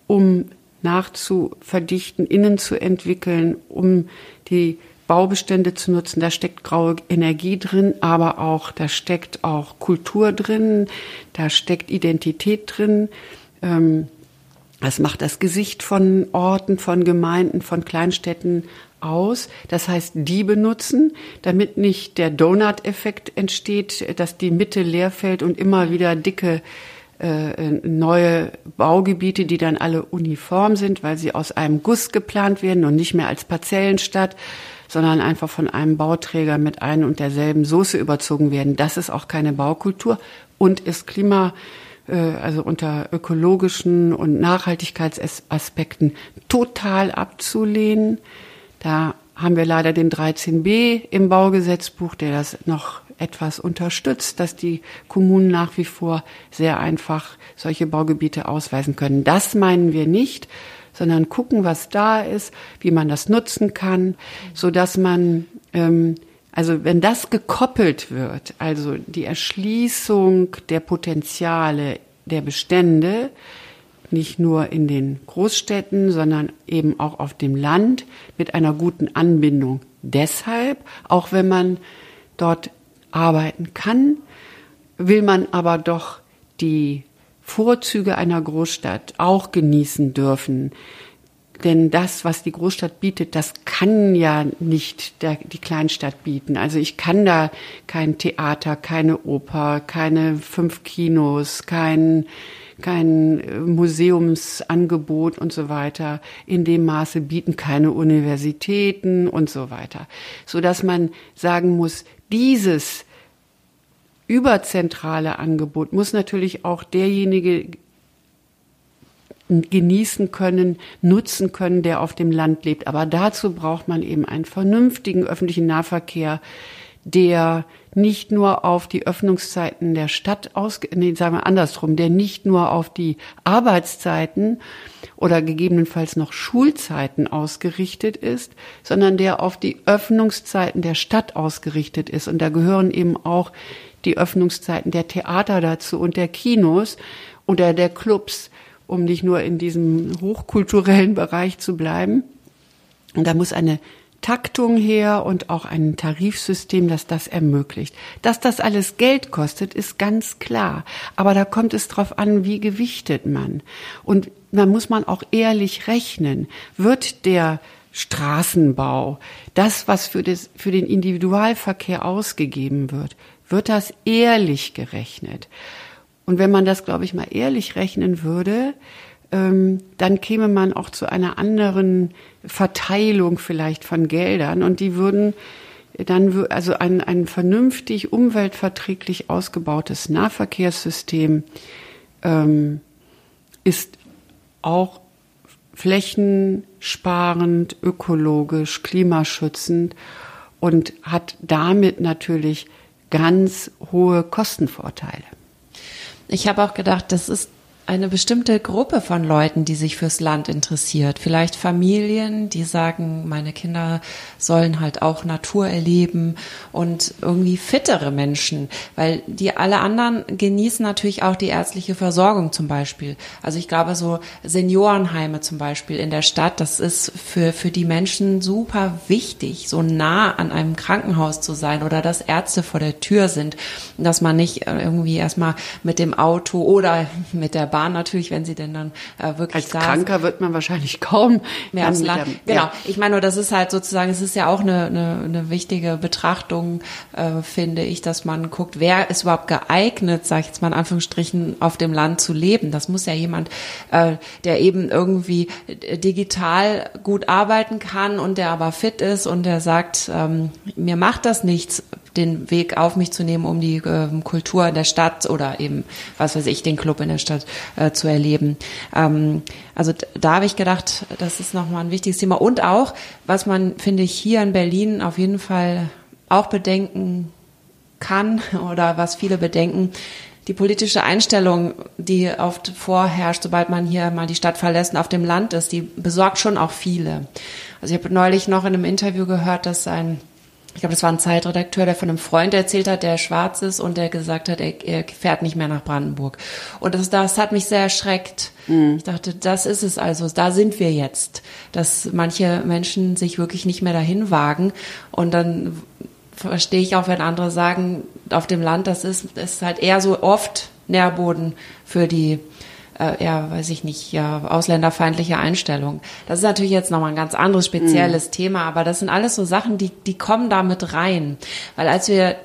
um nachzuverdichten, innen zu entwickeln, um die Baubestände zu nutzen. Da steckt graue Energie drin, aber auch, da steckt auch Kultur drin, da steckt Identität drin. Ähm, das macht das Gesicht von Orten, von Gemeinden, von Kleinstädten aus. Das heißt, die benutzen, damit nicht der Donut-Effekt entsteht, dass die Mitte leer fällt und immer wieder dicke äh, neue Baugebiete, die dann alle uniform sind, weil sie aus einem Guss geplant werden und nicht mehr als Parzellenstadt, sondern einfach von einem Bauträger mit ein und derselben Soße überzogen werden. Das ist auch keine Baukultur und ist Klima, äh, also unter ökologischen und Nachhaltigkeitsaspekten total abzulehnen. Da haben wir leider den 13b im Baugesetzbuch, der das noch etwas unterstützt, dass die Kommunen nach wie vor sehr einfach solche Baugebiete ausweisen können. Das meinen wir nicht, sondern gucken, was da ist, wie man das nutzen kann, so dass man ähm, also wenn das gekoppelt wird, also die Erschließung der Potenziale der Bestände, nicht nur in den Großstädten, sondern eben auch auf dem Land mit einer guten Anbindung. Deshalb, auch wenn man dort arbeiten kann, will man aber doch die Vorzüge einer Großstadt auch genießen dürfen. Denn das, was die Großstadt bietet, das kann ja nicht der, die Kleinstadt bieten. Also ich kann da kein Theater, keine Oper, keine fünf Kinos, kein, kein Museumsangebot und so weiter in dem Maße bieten, keine Universitäten und so weiter. So dass man sagen muss, dieses überzentrale Angebot muss natürlich auch derjenige genießen können, nutzen können, der auf dem Land lebt. Aber dazu braucht man eben einen vernünftigen öffentlichen Nahverkehr, der nicht nur auf die Öffnungszeiten der Stadt aus, nee, sagen wir andersrum, der nicht nur auf die Arbeitszeiten oder gegebenenfalls noch Schulzeiten ausgerichtet ist, sondern der auf die Öffnungszeiten der Stadt ausgerichtet ist. Und da gehören eben auch die Öffnungszeiten der Theater dazu und der Kinos oder der Clubs um nicht nur in diesem hochkulturellen Bereich zu bleiben. Und da muss eine Taktung her und auch ein Tarifsystem, das das ermöglicht. Dass das alles Geld kostet, ist ganz klar. Aber da kommt es drauf an, wie gewichtet man. Und da muss man auch ehrlich rechnen. Wird der Straßenbau, das, was für, das, für den Individualverkehr ausgegeben wird, wird das ehrlich gerechnet? Und wenn man das, glaube ich, mal ehrlich rechnen würde, ähm, dann käme man auch zu einer anderen Verteilung vielleicht von Geldern und die würden dann, also ein, ein vernünftig, umweltverträglich ausgebautes Nahverkehrssystem ähm, ist auch flächensparend, ökologisch, klimaschützend und hat damit natürlich ganz hohe Kostenvorteile. Ich habe auch gedacht, das ist eine bestimmte Gruppe von Leuten, die sich fürs Land interessiert. Vielleicht Familien, die sagen, meine Kinder sollen halt auch Natur erleben und irgendwie fittere Menschen, weil die alle anderen genießen natürlich auch die ärztliche Versorgung zum Beispiel. Also ich glaube, so Seniorenheime zum Beispiel in der Stadt, das ist für, für die Menschen super wichtig, so nah an einem Krankenhaus zu sein oder dass Ärzte vor der Tür sind, dass man nicht irgendwie erstmal mit dem Auto oder mit der Bahn natürlich, wenn sie denn dann äh, wirklich Als Kranker wird man wahrscheinlich kaum mehr aufs Land. Dem, genau. Ja. Ich meine, nur das ist halt sozusagen, es ist ja auch eine, eine, eine wichtige Betrachtung, äh, finde ich, dass man guckt, wer ist überhaupt geeignet, sage ich jetzt mal in Anführungsstrichen, auf dem Land zu leben. Das muss ja jemand, äh, der eben irgendwie digital gut arbeiten kann und der aber fit ist und der sagt, ähm, mir macht das nichts, den Weg auf mich zu nehmen, um die äh, Kultur in der Stadt oder eben, was weiß ich, den Club in der Stadt äh, zu erleben. Ähm, also da habe ich gedacht, das ist nochmal ein wichtiges Thema. Und auch, was man, finde ich, hier in Berlin auf jeden Fall auch bedenken kann oder was viele bedenken, die politische Einstellung, die oft vorherrscht, sobald man hier mal die Stadt verlässt und auf dem Land ist, die besorgt schon auch viele. Also ich habe neulich noch in einem Interview gehört, dass ein ich glaube, das war ein Zeitredakteur, der von einem Freund erzählt hat, der schwarz ist und der gesagt hat, er, er fährt nicht mehr nach Brandenburg. Und das, das hat mich sehr erschreckt. Mhm. Ich dachte, das ist es also, da sind wir jetzt, dass manche Menschen sich wirklich nicht mehr dahin wagen. Und dann verstehe ich auch, wenn andere sagen, auf dem Land, das ist, ist halt eher so oft Nährboden für die äh, ja, weiß ich nicht, ja, ausländerfeindliche Einstellung. Das ist natürlich jetzt nochmal ein ganz anderes spezielles mhm. Thema, aber das sind alles so Sachen, die, die kommen da mit rein. Weil als wir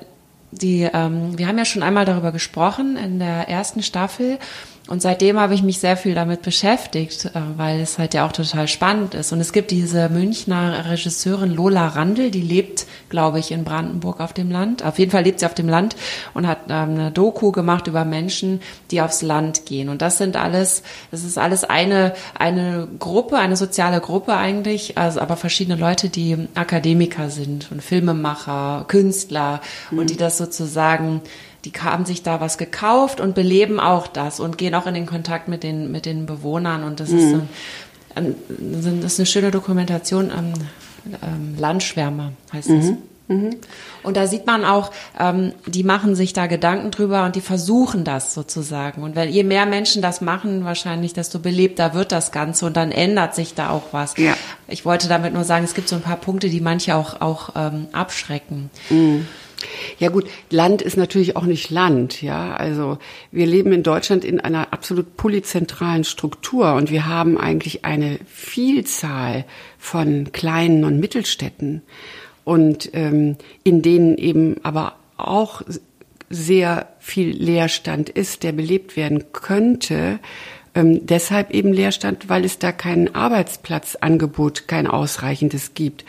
die, ähm, wir haben ja schon einmal darüber gesprochen in der ersten Staffel und seitdem habe ich mich sehr viel damit beschäftigt, äh, weil es halt ja auch total spannend ist. Und es gibt diese Münchner Regisseurin Lola Randl, die lebt, glaube ich, in Brandenburg auf dem Land. Auf jeden Fall lebt sie auf dem Land und hat ähm, eine Doku gemacht über Menschen, die aufs Land gehen. Und das sind alles, das ist alles eine, eine Gruppe, eine soziale Gruppe eigentlich, also aber verschiedene Leute, die Akademiker sind und Filmemacher, Künstler mhm. und die das sozusagen die haben sich da was gekauft und beleben auch das und gehen auch in den Kontakt mit den, mit den Bewohnern. Und das mhm. ist, ein, ein, das ist eine schöne Dokumentation. Ähm, ähm, Landschwärmer heißt das. Mhm. Mhm. Und da sieht man auch, ähm, die machen sich da Gedanken drüber und die versuchen das sozusagen. Und wenn je mehr Menschen das machen, wahrscheinlich desto belebter wird das Ganze und dann ändert sich da auch was. Ja. Ich wollte damit nur sagen, es gibt so ein paar Punkte, die manche auch auch ähm, abschrecken. Mhm. Ja gut, Land ist natürlich auch nicht Land, ja. Also wir leben in Deutschland in einer absolut polyzentralen Struktur und wir haben eigentlich eine Vielzahl von kleinen und Mittelstädten und ähm, in denen eben aber auch sehr viel Leerstand ist, der belebt werden könnte. Ähm, deshalb eben Leerstand, weil es da kein Arbeitsplatzangebot, kein ausreichendes gibt.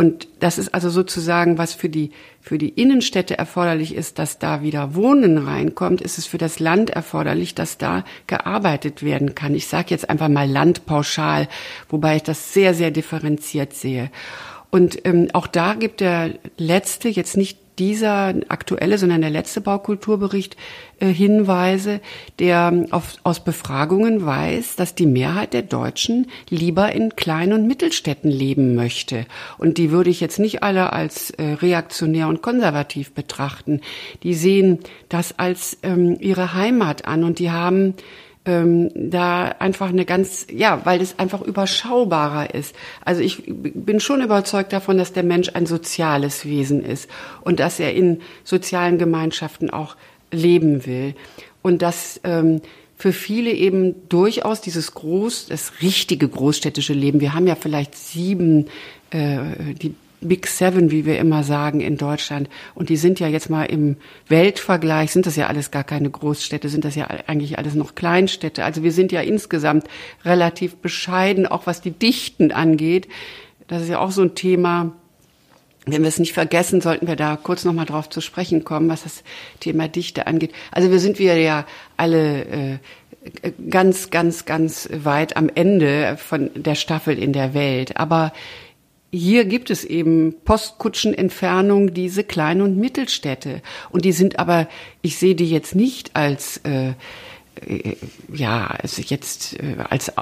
Und das ist also sozusagen, was für die, für die Innenstädte erforderlich ist, dass da wieder Wohnen reinkommt, ist es für das Land erforderlich, dass da gearbeitet werden kann. Ich sage jetzt einfach mal Land pauschal, wobei ich das sehr, sehr differenziert sehe. Und ähm, auch da gibt der letzte, jetzt nicht dieser aktuelle, sondern der letzte Baukulturbericht äh, Hinweise, der ähm, auf, aus Befragungen weiß, dass die Mehrheit der Deutschen lieber in Klein- und Mittelstädten leben möchte. Und die würde ich jetzt nicht alle als äh, reaktionär und konservativ betrachten. Die sehen das als ähm, ihre Heimat an und die haben ähm, da einfach eine ganz, ja, weil es einfach überschaubarer ist. Also ich bin schon überzeugt davon, dass der Mensch ein soziales Wesen ist und dass er in sozialen Gemeinschaften auch leben will und dass ähm, für viele eben durchaus dieses groß, das richtige großstädtische Leben. Wir haben ja vielleicht sieben, äh, die Big Seven, wie wir immer sagen, in Deutschland. Und die sind ja jetzt mal im Weltvergleich, sind das ja alles gar keine Großstädte, sind das ja eigentlich alles noch Kleinstädte. Also wir sind ja insgesamt relativ bescheiden, auch was die Dichten angeht. Das ist ja auch so ein Thema. Wenn wir es nicht vergessen, sollten wir da kurz nochmal drauf zu sprechen kommen, was das Thema Dichte angeht. Also wir sind wir ja alle äh, ganz, ganz, ganz weit am Ende von der Staffel in der Welt. Aber hier gibt es eben Postkutschenentfernung diese Klein- und Mittelstädte. Und die sind aber, ich sehe die jetzt nicht als äh, äh, ja, also jetzt äh, als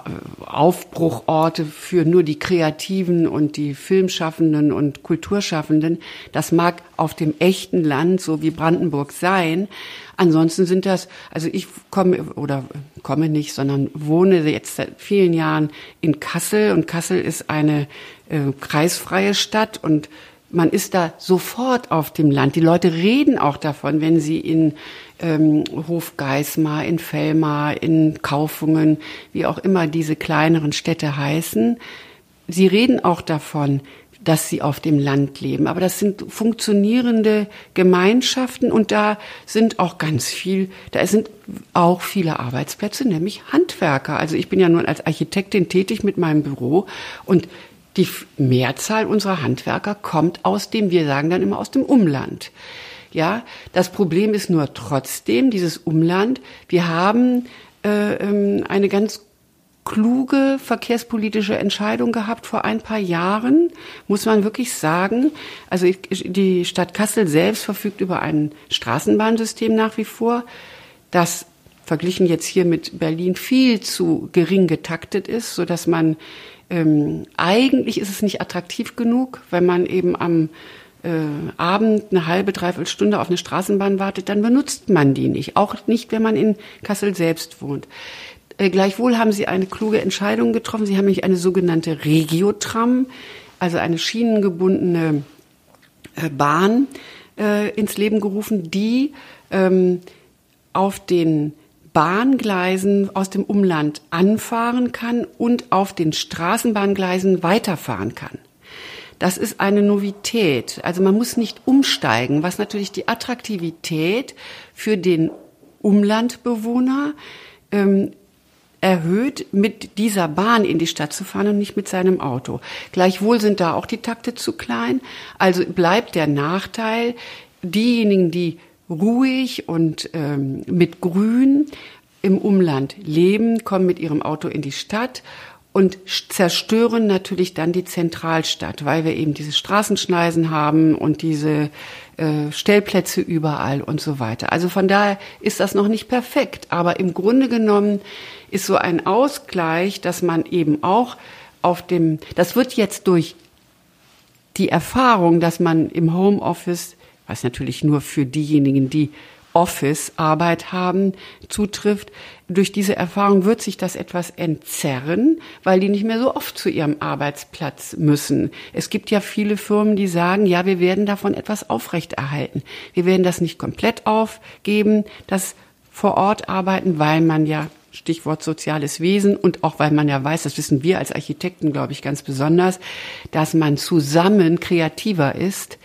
Aufbruchorte für nur die Kreativen und die Filmschaffenden und Kulturschaffenden. Das mag auf dem echten Land, so wie Brandenburg sein. Ansonsten sind das, also ich komme oder komme nicht, sondern wohne jetzt seit vielen Jahren in Kassel und Kassel ist eine äh, kreisfreie Stadt und man ist da sofort auf dem Land. Die Leute reden auch davon, wenn sie in ähm, Hofgeismar, in Fellmar, in Kaufungen, wie auch immer diese kleineren Städte heißen. Sie reden auch davon, dass sie auf dem Land leben. Aber das sind funktionierende Gemeinschaften und da sind auch ganz viel, da sind auch viele Arbeitsplätze, nämlich Handwerker. Also ich bin ja nun als Architektin tätig mit meinem Büro und die Mehrzahl unserer Handwerker kommt aus dem, wir sagen dann immer aus dem Umland. Ja, das Problem ist nur trotzdem dieses Umland. Wir haben äh, ähm, eine ganz kluge verkehrspolitische Entscheidung gehabt vor ein paar Jahren, muss man wirklich sagen. Also die Stadt Kassel selbst verfügt über ein Straßenbahnsystem nach wie vor, das verglichen jetzt hier mit Berlin viel zu gering getaktet ist, so dass man ähm, eigentlich ist es nicht attraktiv genug, wenn man eben am äh, Abend eine halbe, dreiviertel Stunde auf eine Straßenbahn wartet, dann benutzt man die nicht. Auch nicht, wenn man in Kassel selbst wohnt. Äh, gleichwohl haben sie eine kluge Entscheidung getroffen. Sie haben nämlich eine sogenannte Regiotram, also eine schienengebundene äh, Bahn äh, ins Leben gerufen, die ähm, auf den Bahngleisen aus dem Umland anfahren kann und auf den Straßenbahngleisen weiterfahren kann. Das ist eine Novität. Also man muss nicht umsteigen, was natürlich die Attraktivität für den Umlandbewohner ähm, erhöht, mit dieser Bahn in die Stadt zu fahren und nicht mit seinem Auto. Gleichwohl sind da auch die Takte zu klein. Also bleibt der Nachteil, diejenigen, die ruhig und ähm, mit Grün im Umland leben, kommen mit ihrem Auto in die Stadt und zerstören natürlich dann die Zentralstadt, weil wir eben diese Straßenschneisen haben und diese äh, Stellplätze überall und so weiter. Also von daher ist das noch nicht perfekt, aber im Grunde genommen ist so ein Ausgleich, dass man eben auch auf dem, das wird jetzt durch die Erfahrung, dass man im Homeoffice was natürlich nur für diejenigen, die Office-Arbeit haben, zutrifft. Durch diese Erfahrung wird sich das etwas entzerren, weil die nicht mehr so oft zu ihrem Arbeitsplatz müssen. Es gibt ja viele Firmen, die sagen, ja, wir werden davon etwas aufrechterhalten. Wir werden das nicht komplett aufgeben, das vor Ort arbeiten, weil man ja Stichwort soziales Wesen und auch weil man ja weiß, das wissen wir als Architekten, glaube ich, ganz besonders, dass man zusammen kreativer ist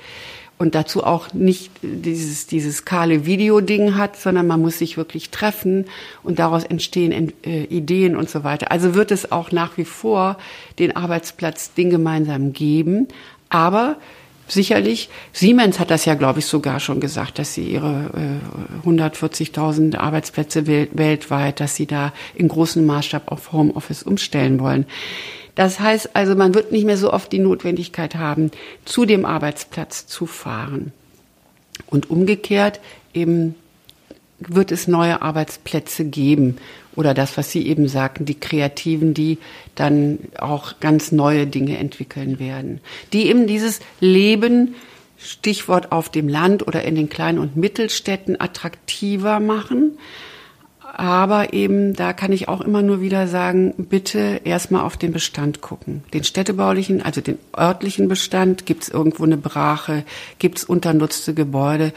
und dazu auch nicht dieses, dieses kahle Video-Ding hat, sondern man muss sich wirklich treffen und daraus entstehen äh, Ideen und so weiter. Also wird es auch nach wie vor den Arbeitsplatz, den gemeinsam geben, aber sicherlich. Siemens hat das ja, glaube ich, sogar schon gesagt, dass sie ihre äh, 140.000 Arbeitsplätze wel weltweit, dass sie da in großem Maßstab auf Homeoffice umstellen wollen. Das heißt also, man wird nicht mehr so oft die Notwendigkeit haben, zu dem Arbeitsplatz zu fahren. Und umgekehrt eben wird es neue Arbeitsplätze geben oder das, was Sie eben sagten, die Kreativen, die dann auch ganz neue Dinge entwickeln werden, die eben dieses Leben, Stichwort auf dem Land oder in den kleinen und Mittelstädten attraktiver machen. Aber eben, da kann ich auch immer nur wieder sagen, bitte erstmal auf den Bestand gucken. Den städtebaulichen, also den örtlichen Bestand. Gibt es irgendwo eine Brache? Gibt es unternutzte Gebäude?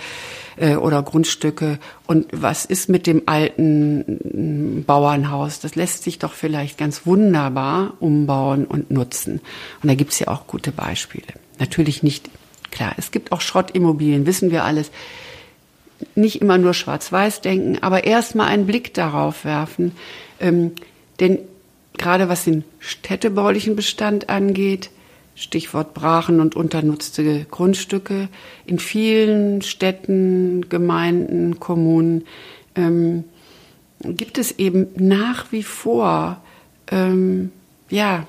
äh, oder Grundstücke. Und was ist mit dem alten mm, Bauernhaus? Das lässt sich doch vielleicht ganz wunderbar umbauen und nutzen. Und da gibt's ja auch gute Beispiele. Natürlich nicht, klar, es gibt auch Schrottimmobilien, wissen wir alles. Nicht immer nur schwarz-weiß denken, aber erstmal einen Blick darauf werfen. Ähm, denn gerade was den städtebaulichen Bestand angeht, Stichwort Brachen und unternutzte Grundstücke. In vielen Städten, Gemeinden, Kommunen ähm, gibt es eben nach wie vor ähm, ja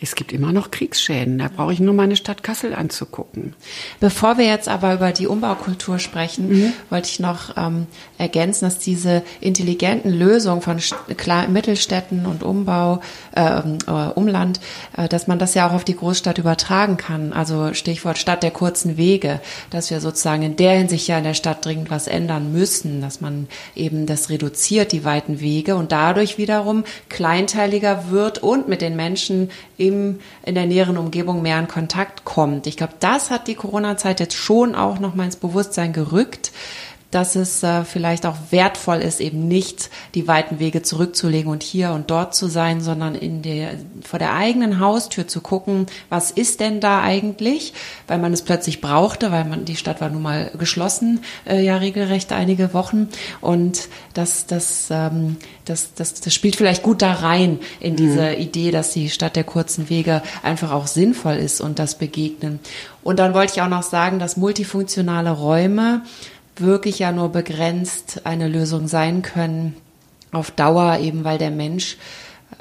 es gibt immer noch Kriegsschäden. Da brauche ich nur meine Stadt Kassel anzugucken. Bevor wir jetzt aber über die Umbaukultur sprechen, mhm. wollte ich noch ähm, ergänzen, dass diese intelligenten Lösungen von Klar Mittelstädten und Umbau, äh, äh, Umland, äh, dass man das ja auch auf die Großstadt übertragen kann. Also Stichwort Stadt der kurzen Wege, dass wir sozusagen in der Hinsicht ja in der Stadt dringend was ändern müssen, dass man eben das reduziert, die weiten Wege und dadurch wiederum kleinteiliger wird und mit den Menschen im, in der näheren Umgebung mehr in Kontakt kommt. Ich glaube, das hat die Corona-Zeit jetzt schon auch noch mal ins Bewusstsein gerückt, dass es äh, vielleicht auch wertvoll ist, eben nicht die weiten Wege zurückzulegen und hier und dort zu sein, sondern in der, vor der eigenen Haustür zu gucken, was ist denn da eigentlich, weil man es plötzlich brauchte, weil man, die Stadt war nun mal geschlossen, äh, ja regelrecht einige Wochen und das, das, ähm, das, das, das spielt vielleicht gut da rein in diese mhm. Idee, dass die Stadt der kurzen Wege einfach auch sinnvoll ist und das Begegnen. Und dann wollte ich auch noch sagen, dass multifunktionale Räume wirklich ja nur begrenzt eine Lösung sein können auf Dauer, eben weil der Mensch,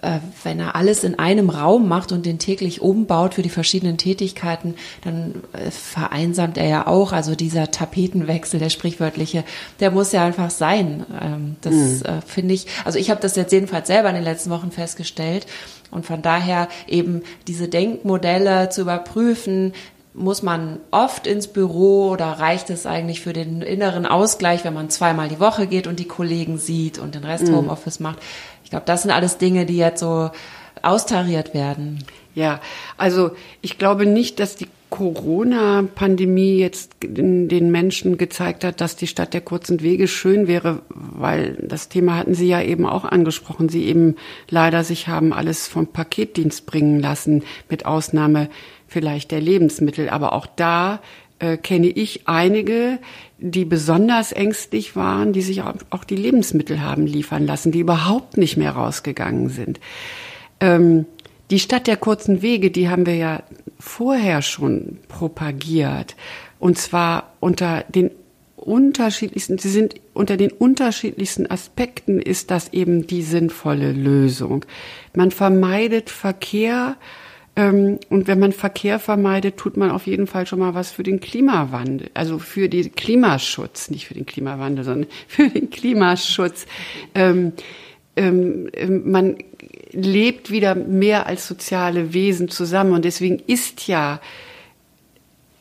äh, wenn er alles in einem Raum macht und den täglich umbaut für die verschiedenen Tätigkeiten, dann äh, vereinsamt er ja auch. Also dieser Tapetenwechsel, der sprichwörtliche, der muss ja einfach sein. Ähm, das mhm. äh, finde ich, also ich habe das jetzt jedenfalls selber in den letzten Wochen festgestellt. Und von daher eben diese Denkmodelle zu überprüfen, muss man oft ins Büro oder reicht es eigentlich für den inneren Ausgleich, wenn man zweimal die Woche geht und die Kollegen sieht und den Rest mhm. Homeoffice macht? Ich glaube, das sind alles Dinge, die jetzt so austariert werden. Ja, also ich glaube nicht, dass die Corona-Pandemie jetzt den Menschen gezeigt hat, dass die Stadt der kurzen Wege schön wäre, weil das Thema hatten Sie ja eben auch angesprochen. Sie eben leider sich haben alles vom Paketdienst bringen lassen, mit Ausnahme vielleicht der Lebensmittel. Aber auch da äh, kenne ich einige, die besonders ängstlich waren, die sich auch die Lebensmittel haben liefern lassen, die überhaupt nicht mehr rausgegangen sind. Ähm, die Stadt der kurzen Wege, die haben wir ja vorher schon propagiert. Und zwar unter den unterschiedlichsten, sie sind unter den unterschiedlichsten Aspekten ist das eben die sinnvolle Lösung. Man vermeidet Verkehr, und wenn man Verkehr vermeidet, tut man auf jeden Fall schon mal was für den Klimawandel, also für den Klimaschutz, nicht für den Klimawandel, sondern für den Klimaschutz. Ähm, ähm, man lebt wieder mehr als soziale Wesen zusammen und deswegen ist ja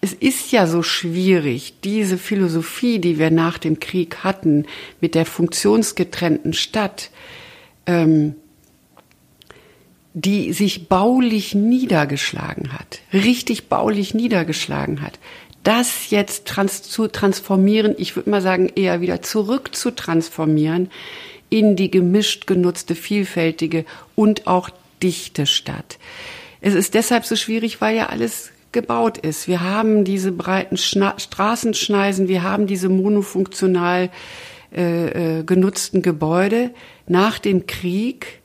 es ist ja so schwierig, diese Philosophie, die wir nach dem Krieg hatten, mit der funktionsgetrennten Stadt, ähm, die sich baulich niedergeschlagen hat, richtig baulich niedergeschlagen hat, das jetzt trans zu transformieren, ich würde mal sagen, eher wieder zurück zu transformieren in die gemischt genutzte, vielfältige und auch dichte Stadt. Es ist deshalb so schwierig, weil ja alles gebaut ist. Wir haben diese breiten Schna Straßenschneisen, wir haben diese monofunktional äh, äh, genutzten Gebäude. Nach dem Krieg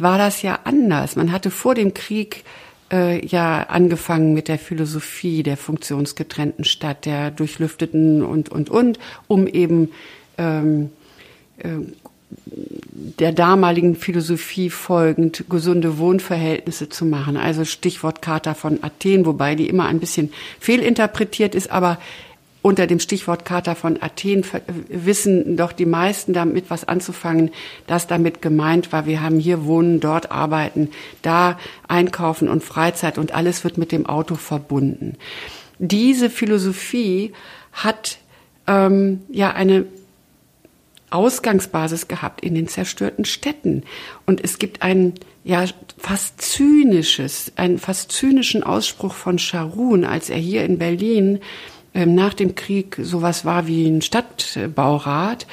war das ja anders. Man hatte vor dem Krieg äh, ja angefangen mit der Philosophie der funktionsgetrennten Stadt, der durchlüfteten und, und, und, um eben ähm, äh, der damaligen Philosophie folgend gesunde Wohnverhältnisse zu machen. Also Stichwort Charta von Athen, wobei die immer ein bisschen fehlinterpretiert ist, aber unter dem Stichwort Charta von Athen wissen doch die meisten damit was anzufangen, dass damit gemeint war, wir haben hier wohnen, dort arbeiten, da einkaufen und Freizeit und alles wird mit dem Auto verbunden. Diese Philosophie hat ähm, ja eine Ausgangsbasis gehabt in den zerstörten Städten. Und es gibt ein ja fast zynisches, einen fast zynischen Ausspruch von Scharun, als er hier in Berlin nach dem Krieg sowas war wie ein Stadtbaurat.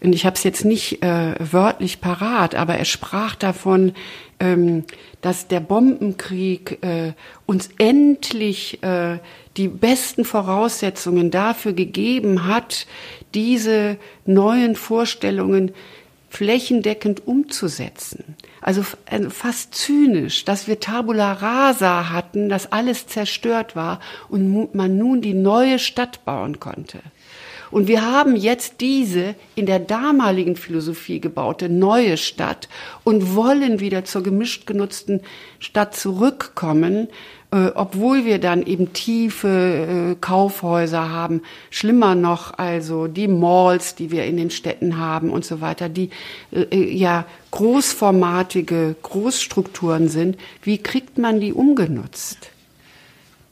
Und ich habe es jetzt nicht äh, wörtlich parat, aber er sprach davon, ähm, dass der Bombenkrieg äh, uns endlich äh, die besten Voraussetzungen dafür gegeben hat, diese neuen Vorstellungen flächendeckend umzusetzen. Also äh, fast zynisch, dass wir Tabula rasa hatten, dass alles zerstört war und man nun die neue Stadt bauen konnte. Und wir haben jetzt diese in der damaligen Philosophie gebaute neue Stadt und wollen wieder zur gemischt genutzten Stadt zurückkommen, äh, obwohl wir dann eben tiefe äh, Kaufhäuser haben, schlimmer noch also die Malls, die wir in den Städten haben und so weiter, die äh, äh, ja großformatige Großstrukturen sind. Wie kriegt man die umgenutzt?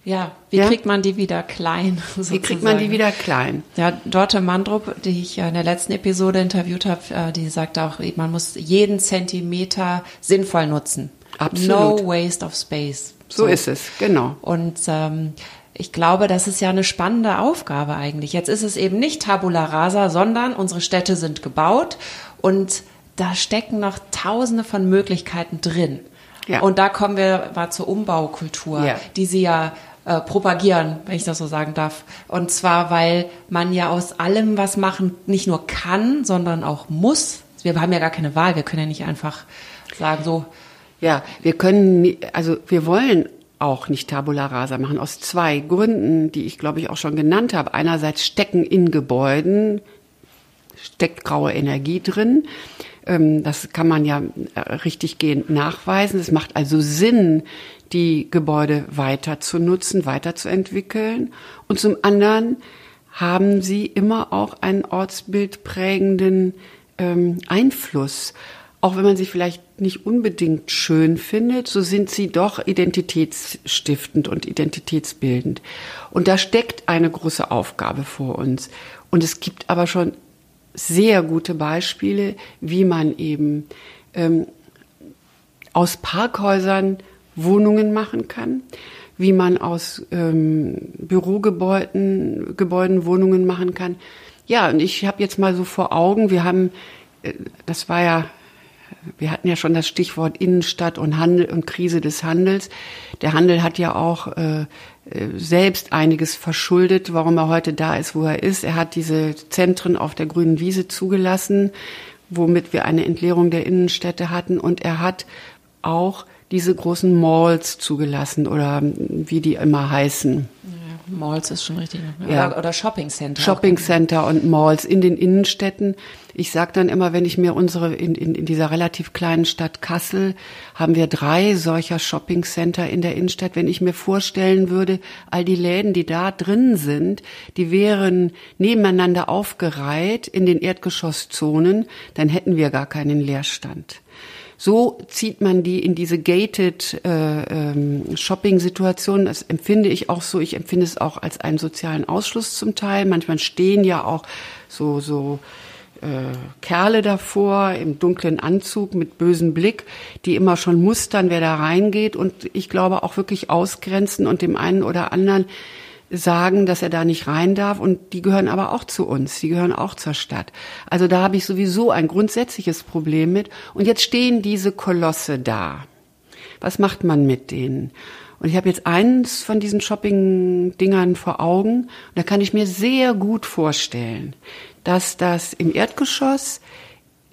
Ja, wie ja? kriegt man die wieder klein? Sozusagen? Wie kriegt man die wieder klein? Ja, Dorte Mandrup, die ich in der letzten Episode interviewt habe, äh, die sagte auch, man muss jeden Zentimeter sinnvoll nutzen. Absolut. No waste of space. So, so ist es, genau. Und ähm, ich glaube, das ist ja eine spannende Aufgabe eigentlich. Jetzt ist es eben nicht Tabula Rasa, sondern unsere Städte sind gebaut und da stecken noch Tausende von Möglichkeiten drin. Ja. Und da kommen wir mal zur Umbaukultur, ja. die Sie ja äh, propagieren, wenn ich das so sagen darf. Und zwar, weil man ja aus allem was machen nicht nur kann, sondern auch muss. Wir haben ja gar keine Wahl. Wir können ja nicht einfach sagen, so, ja, wir können, also wir wollen auch nicht Tabula Rasa machen, aus zwei Gründen, die ich glaube ich auch schon genannt habe. Einerseits stecken in Gebäuden, steckt graue Energie drin. Ähm, das kann man ja äh, richtiggehend nachweisen. Es macht also Sinn, die Gebäude weiter zu nutzen, weiterzuentwickeln. Und zum anderen haben sie immer auch einen ortsbildprägenden ähm, Einfluss auch wenn man sie vielleicht nicht unbedingt schön findet, so sind sie doch identitätsstiftend und identitätsbildend. Und da steckt eine große Aufgabe vor uns. Und es gibt aber schon sehr gute Beispiele, wie man eben ähm, aus Parkhäusern Wohnungen machen kann, wie man aus ähm, Bürogebäuden Gebäuden Wohnungen machen kann. Ja, und ich habe jetzt mal so vor Augen, wir haben, äh, das war ja wir hatten ja schon das Stichwort Innenstadt und Handel und Krise des Handels. Der Handel hat ja auch äh, äh, selbst einiges verschuldet, warum er heute da ist, wo er ist. Er hat diese Zentren auf der grünen Wiese zugelassen, womit wir eine Entleerung der Innenstädte hatten. Und er hat auch diese großen Malls zugelassen oder wie die immer heißen. Malls ist schon richtig. Ja. Oder, oder Shopping Center. Shopping Center und Malls in den Innenstädten. Ich sage dann immer, wenn ich mir unsere, in, in, in dieser relativ kleinen Stadt Kassel, haben wir drei solcher Shopping Center in der Innenstadt. Wenn ich mir vorstellen würde, all die Läden, die da drin sind, die wären nebeneinander aufgereiht in den Erdgeschosszonen, dann hätten wir gar keinen Leerstand. So zieht man die in diese gated äh, ähm, Shopping-Situation. Das empfinde ich auch so. Ich empfinde es auch als einen sozialen Ausschluss zum Teil. Manchmal stehen ja auch so so äh, Kerle davor im dunklen Anzug mit bösem Blick, die immer schon mustern, wer da reingeht und ich glaube auch wirklich ausgrenzen und dem einen oder anderen sagen, dass er da nicht rein darf und die gehören aber auch zu uns, die gehören auch zur Stadt. Also da habe ich sowieso ein grundsätzliches Problem mit und jetzt stehen diese Kolosse da. Was macht man mit denen? Und ich habe jetzt eins von diesen Shopping-Dingern vor Augen und da kann ich mir sehr gut vorstellen, dass das im Erdgeschoss,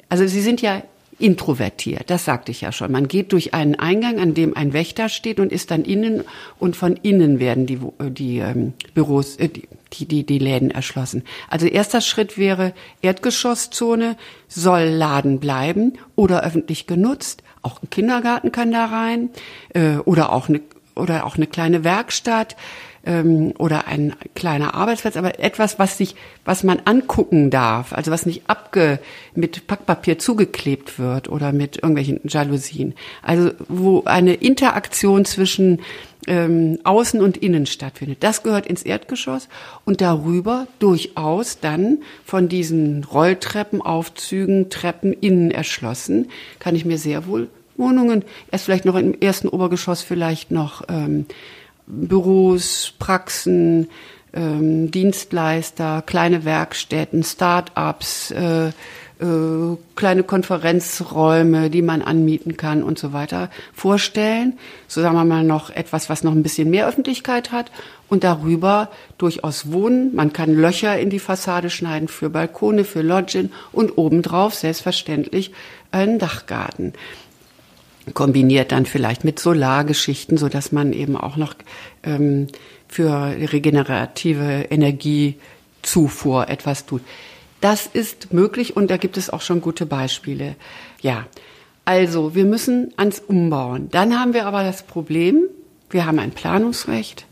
also sie sind ja introvertiert, das sagte ich ja schon. Man geht durch einen Eingang, an dem ein Wächter steht und ist dann innen und von innen werden die, die ähm, Büros, äh, die, die, die Läden erschlossen. Also erster Schritt wäre Erdgeschosszone, soll Laden bleiben oder öffentlich genutzt. Auch ein Kindergarten kann da rein äh, oder auch eine oder auch eine kleine Werkstatt ähm, oder ein kleiner Arbeitsplatz, aber etwas, was sich, was man angucken darf, also was nicht abge mit Packpapier zugeklebt wird oder mit irgendwelchen Jalousien. Also wo eine Interaktion zwischen ähm, Außen und Innen stattfindet. Das gehört ins Erdgeschoss und darüber durchaus dann von diesen Rolltreppen, Aufzügen, Treppen innen erschlossen, kann ich mir sehr wohl Wohnungen, erst vielleicht noch im ersten Obergeschoss vielleicht noch ähm, Büros, Praxen, ähm, Dienstleister, kleine Werkstätten, Start-ups, äh, äh, kleine Konferenzräume, die man anmieten kann und so weiter vorstellen. So sagen wir mal noch etwas, was noch ein bisschen mehr Öffentlichkeit hat und darüber durchaus wohnen. Man kann Löcher in die Fassade schneiden für Balkone, für Lodging und obendrauf selbstverständlich einen Dachgarten kombiniert dann vielleicht mit Solargeschichten, so dass man eben auch noch ähm, für regenerative Energiezufuhr etwas tut. Das ist möglich und da gibt es auch schon gute Beispiele. Ja, also wir müssen ans Umbauen. Dann haben wir aber das Problem, wir haben ein Planungsrecht,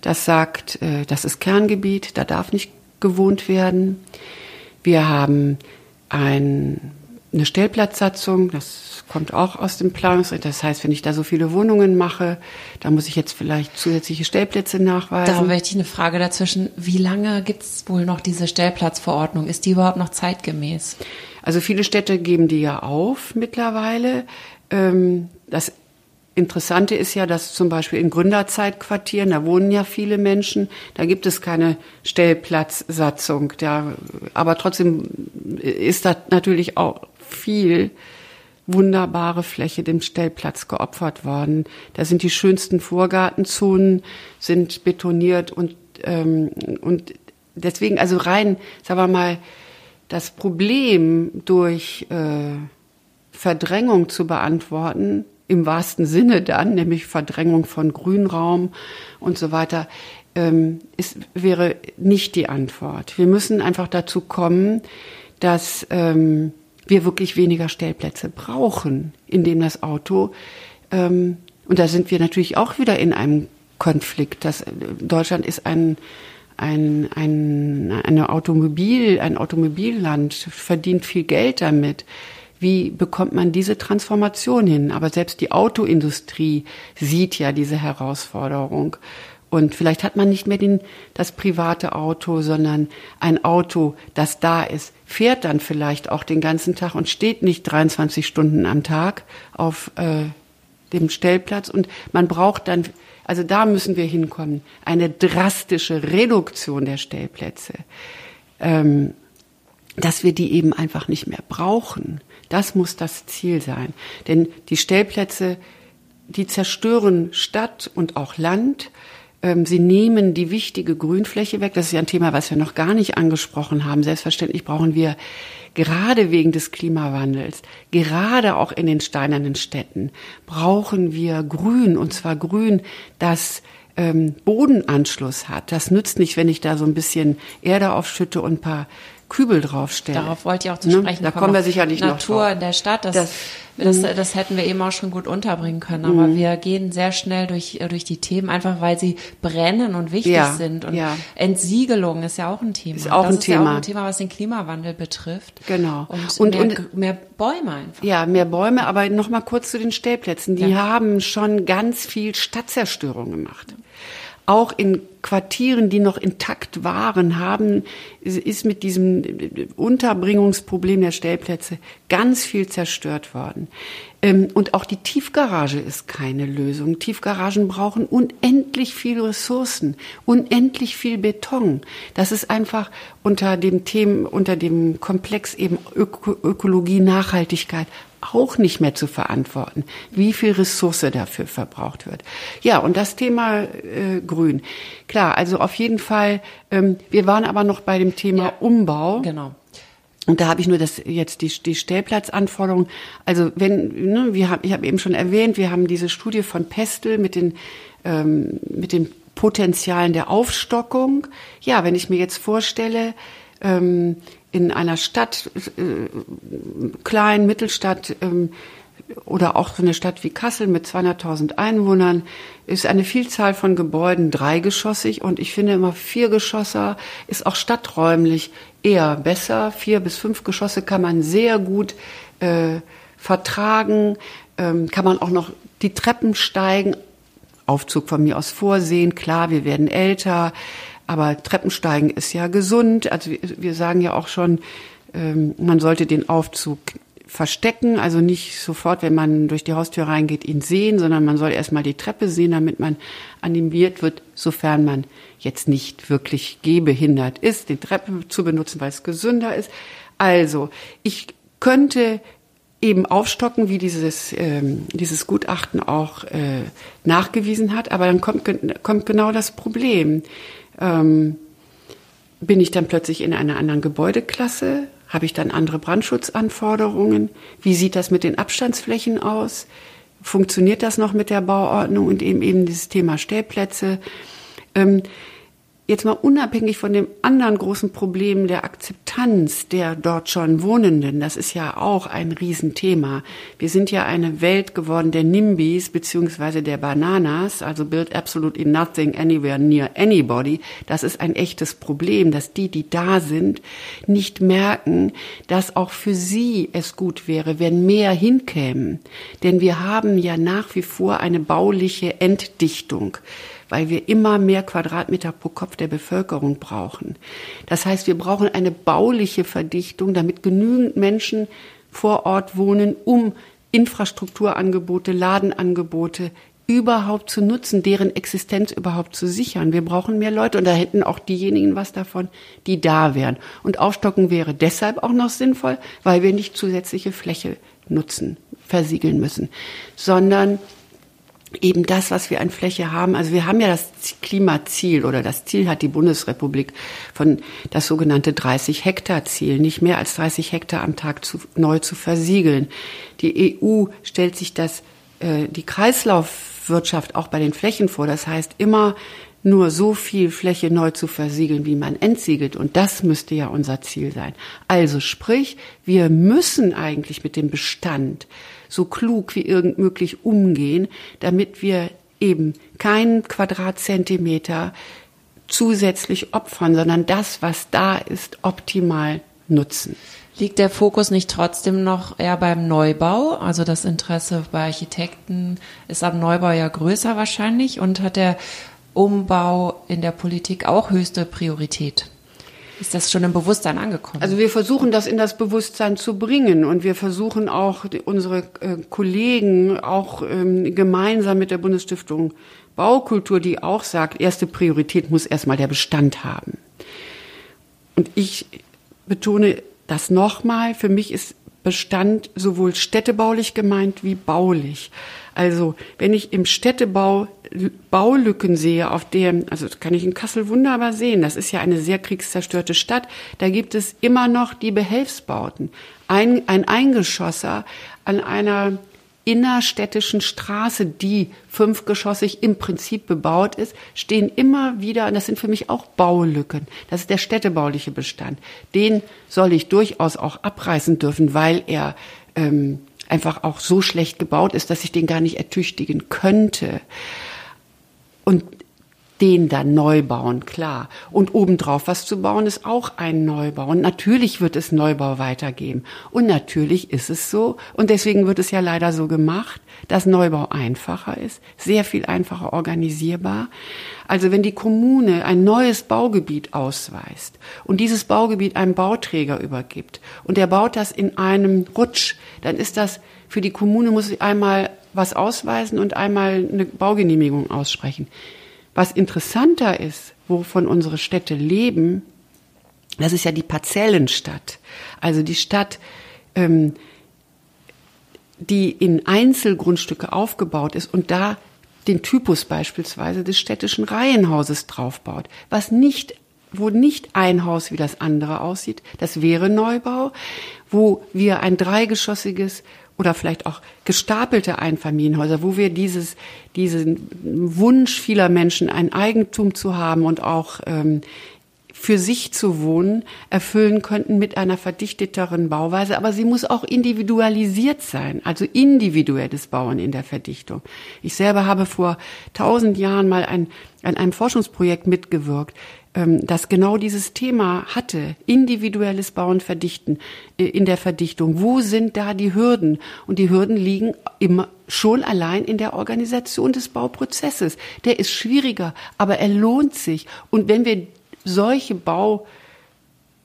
das sagt, äh, das ist Kerngebiet, da darf nicht gewohnt werden. Wir haben ein eine Stellplatzsatzung, das kommt auch aus dem Planungsrecht. Das heißt, wenn ich da so viele Wohnungen mache, dann muss ich jetzt vielleicht zusätzliche Stellplätze nachweisen. Darum möchte ich eine Frage dazwischen. Wie lange gibt es wohl noch diese Stellplatzverordnung? Ist die überhaupt noch zeitgemäß? Also viele Städte geben die ja auf mittlerweile. Ähm, das Interessante ist ja, dass zum Beispiel in Gründerzeitquartieren, da wohnen ja viele Menschen, da gibt es keine Stellplatzsatzung. Da, aber trotzdem ist da natürlich auch viel wunderbare Fläche dem Stellplatz geopfert worden. Da sind die schönsten Vorgartenzonen, sind betoniert und, ähm, und deswegen, also rein, sagen wir mal, das Problem durch äh, Verdrängung zu beantworten, im wahrsten Sinne dann, nämlich Verdrängung von Grünraum und so weiter, ähm, ist, wäre nicht die Antwort. Wir müssen einfach dazu kommen, dass ähm, wir wirklich weniger Stellplätze brauchen, in denen das Auto, ähm, und da sind wir natürlich auch wieder in einem Konflikt. Das, Deutschland ist ein, ein, ein, eine Automobil, ein Automobilland, verdient viel Geld damit. Wie bekommt man diese Transformation hin? Aber selbst die Autoindustrie sieht ja diese Herausforderung. Und vielleicht hat man nicht mehr den, das private Auto, sondern ein Auto, das da ist, fährt dann vielleicht auch den ganzen Tag und steht nicht 23 Stunden am Tag auf äh, dem Stellplatz. Und man braucht dann, also da müssen wir hinkommen, eine drastische Reduktion der Stellplätze, ähm, dass wir die eben einfach nicht mehr brauchen. Das muss das Ziel sein. Denn die Stellplätze, die zerstören Stadt und auch Land sie nehmen die wichtige Grünfläche weg. Das ist ja ein Thema, was wir noch gar nicht angesprochen haben. Selbstverständlich brauchen wir gerade wegen des Klimawandels, gerade auch in den steinernen Städten, brauchen wir Grün. Und zwar Grün, das ähm, Bodenanschluss hat. Das nützt nicht, wenn ich da so ein bisschen Erde aufschütte und ein paar Kübel draufstelle. Darauf wollte ich auch zu ne? sprechen Da kommen wir sicherlich Natur noch Natur in der Stadt, das, das, das, mhm. das, hätten wir eben auch schon gut unterbringen können. Aber mhm. wir gehen sehr schnell durch, durch die Themen, einfach weil sie brennen und wichtig ja, sind. Und ja. Entsiegelung ist ja auch ein Thema. Ist auch das ein ist Thema. ja auch ein Thema, was den Klimawandel betrifft. Genau. Und, und, mehr, und mehr Bäume einfach. Ja, mehr Bäume, aber noch mal kurz zu den Stellplätzen. Die ja. haben schon ganz viel Stadtzerstörung gemacht auch in Quartieren, die noch intakt waren, haben, ist mit diesem Unterbringungsproblem der Stellplätze ganz viel zerstört worden. Ähm, und auch die Tiefgarage ist keine Lösung. Tiefgaragen brauchen unendlich viel Ressourcen, unendlich viel Beton. Das ist einfach unter dem Thema, unter dem Komplex eben Öko Ökologie, Nachhaltigkeit auch nicht mehr zu verantworten, wie viel Ressource dafür verbraucht wird. Ja, und das Thema äh, Grün. Klar, also auf jeden Fall, ähm, wir waren aber noch bei dem Thema ja, Umbau. Genau. Und da habe ich nur das jetzt die, die Stellplatzanforderungen. Also wenn ne, wir haben, ich habe eben schon erwähnt, wir haben diese Studie von Pestel mit den ähm, mit den Potenzialen der Aufstockung. Ja, wenn ich mir jetzt vorstelle, ähm, in einer Stadt, äh, kleinen Mittelstadt ähm, oder auch so eine Stadt wie Kassel mit 200.000 Einwohnern ist eine Vielzahl von Gebäuden dreigeschossig und ich finde immer viergeschosser ist auch stadträumlich eher besser. Vier bis fünf Geschosse kann man sehr gut äh, vertragen, ähm, kann man auch noch die Treppen steigen, Aufzug von mir aus vorsehen. Klar, wir werden älter. Aber Treppensteigen ist ja gesund. Also wir sagen ja auch schon, ähm, man sollte den Aufzug verstecken, also nicht sofort, wenn man durch die Haustür reingeht, ihn sehen, sondern man soll erstmal die Treppe sehen, damit man animiert wird, sofern man jetzt nicht wirklich gehbehindert ist, die Treppe zu benutzen, weil es gesünder ist. Also, ich könnte eben aufstocken, wie dieses, ähm, dieses Gutachten auch äh, nachgewiesen hat, aber dann kommt, kommt genau das Problem ähm, bin ich dann plötzlich in einer anderen Gebäudeklasse? Habe ich dann andere Brandschutzanforderungen? Wie sieht das mit den Abstandsflächen aus? Funktioniert das noch mit der Bauordnung und eben eben dieses Thema Stellplätze? Ähm, jetzt mal unabhängig von dem anderen großen Problem der Akzeptanz der dort schon Wohnenden, das ist ja auch ein Riesenthema. Wir sind ja eine Welt geworden der NIMBYs beziehungsweise der Bananas, also build absolutely nothing anywhere near anybody. Das ist ein echtes Problem, dass die, die da sind, nicht merken, dass auch für sie es gut wäre, wenn mehr hinkämen. Denn wir haben ja nach wie vor eine bauliche Entdichtung weil wir immer mehr Quadratmeter pro Kopf der Bevölkerung brauchen. Das heißt, wir brauchen eine bauliche Verdichtung, damit genügend Menschen vor Ort wohnen, um Infrastrukturangebote, Ladenangebote überhaupt zu nutzen, deren Existenz überhaupt zu sichern. Wir brauchen mehr Leute und da hätten auch diejenigen was davon, die da wären. Und Aufstocken wäre deshalb auch noch sinnvoll, weil wir nicht zusätzliche Fläche nutzen, versiegeln müssen, sondern eben das, was wir an Fläche haben. Also wir haben ja das Klimaziel oder das Ziel hat die Bundesrepublik von das sogenannte 30 Hektar Ziel, nicht mehr als 30 Hektar am Tag zu, neu zu versiegeln. Die EU stellt sich das, äh, die Kreislaufwirtschaft auch bei den Flächen vor. Das heißt immer nur so viel Fläche neu zu versiegeln, wie man entsiegelt. Und das müsste ja unser Ziel sein. Also sprich, wir müssen eigentlich mit dem Bestand so klug wie irgend möglich umgehen, damit wir eben keinen Quadratzentimeter zusätzlich opfern, sondern das, was da ist, optimal nutzen. Liegt der Fokus nicht trotzdem noch eher beim Neubau? Also das Interesse bei Architekten ist am Neubau ja größer wahrscheinlich und hat der Umbau in der Politik auch höchste Priorität? Ist das schon im Bewusstsein angekommen? Also wir versuchen das in das Bewusstsein zu bringen und wir versuchen auch unsere äh, Kollegen auch ähm, gemeinsam mit der Bundesstiftung Baukultur, die auch sagt, erste Priorität muss erstmal der Bestand haben. Und ich betone das nochmal, für mich ist Bestand sowohl städtebaulich gemeint wie baulich. Also wenn ich im Städtebau Baulücken sehe, auf der, also das kann ich in Kassel wunderbar sehen, das ist ja eine sehr kriegszerstörte Stadt, da gibt es immer noch die Behelfsbauten. Ein, ein Eingeschosser an einer innerstädtischen Straße, die fünfgeschossig im Prinzip bebaut ist, stehen immer wieder, und das sind für mich auch Baulücken. Das ist der städtebauliche Bestand. Den soll ich durchaus auch abreißen dürfen, weil er ähm, einfach auch so schlecht gebaut ist, dass ich den gar nicht ertüchtigen könnte. Und den dann neu bauen, klar. Und obendrauf was zu bauen, ist auch ein Neubau. Und natürlich wird es Neubau weitergeben. Und natürlich ist es so, und deswegen wird es ja leider so gemacht, dass Neubau einfacher ist, sehr viel einfacher organisierbar. Also wenn die Kommune ein neues Baugebiet ausweist und dieses Baugebiet einem Bauträger übergibt und der baut das in einem Rutsch, dann ist das für die Kommune muss sie einmal was ausweisen und einmal eine Baugenehmigung aussprechen. Was interessanter ist, wovon unsere Städte leben, das ist ja die Parzellenstadt. Also die Stadt, ähm, die in Einzelgrundstücke aufgebaut ist und da den Typus beispielsweise des städtischen Reihenhauses draufbaut, was nicht wo nicht ein Haus wie das andere aussieht, das wäre Neubau, wo wir ein dreigeschossiges oder vielleicht auch gestapelte Einfamilienhäuser, wo wir dieses, diesen Wunsch vieler Menschen, ein Eigentum zu haben und auch ähm, für sich zu wohnen, erfüllen könnten mit einer verdichteteren Bauweise. Aber sie muss auch individualisiert sein, also individuelles Bauen in der Verdichtung. Ich selber habe vor tausend Jahren mal ein, an einem Forschungsprojekt mitgewirkt, das genau dieses Thema hatte, individuelles Bauen verdichten, äh, in der Verdichtung. Wo sind da die Hürden? Und die Hürden liegen immer schon allein in der Organisation des Bauprozesses. Der ist schwieriger, aber er lohnt sich. Und wenn wir solche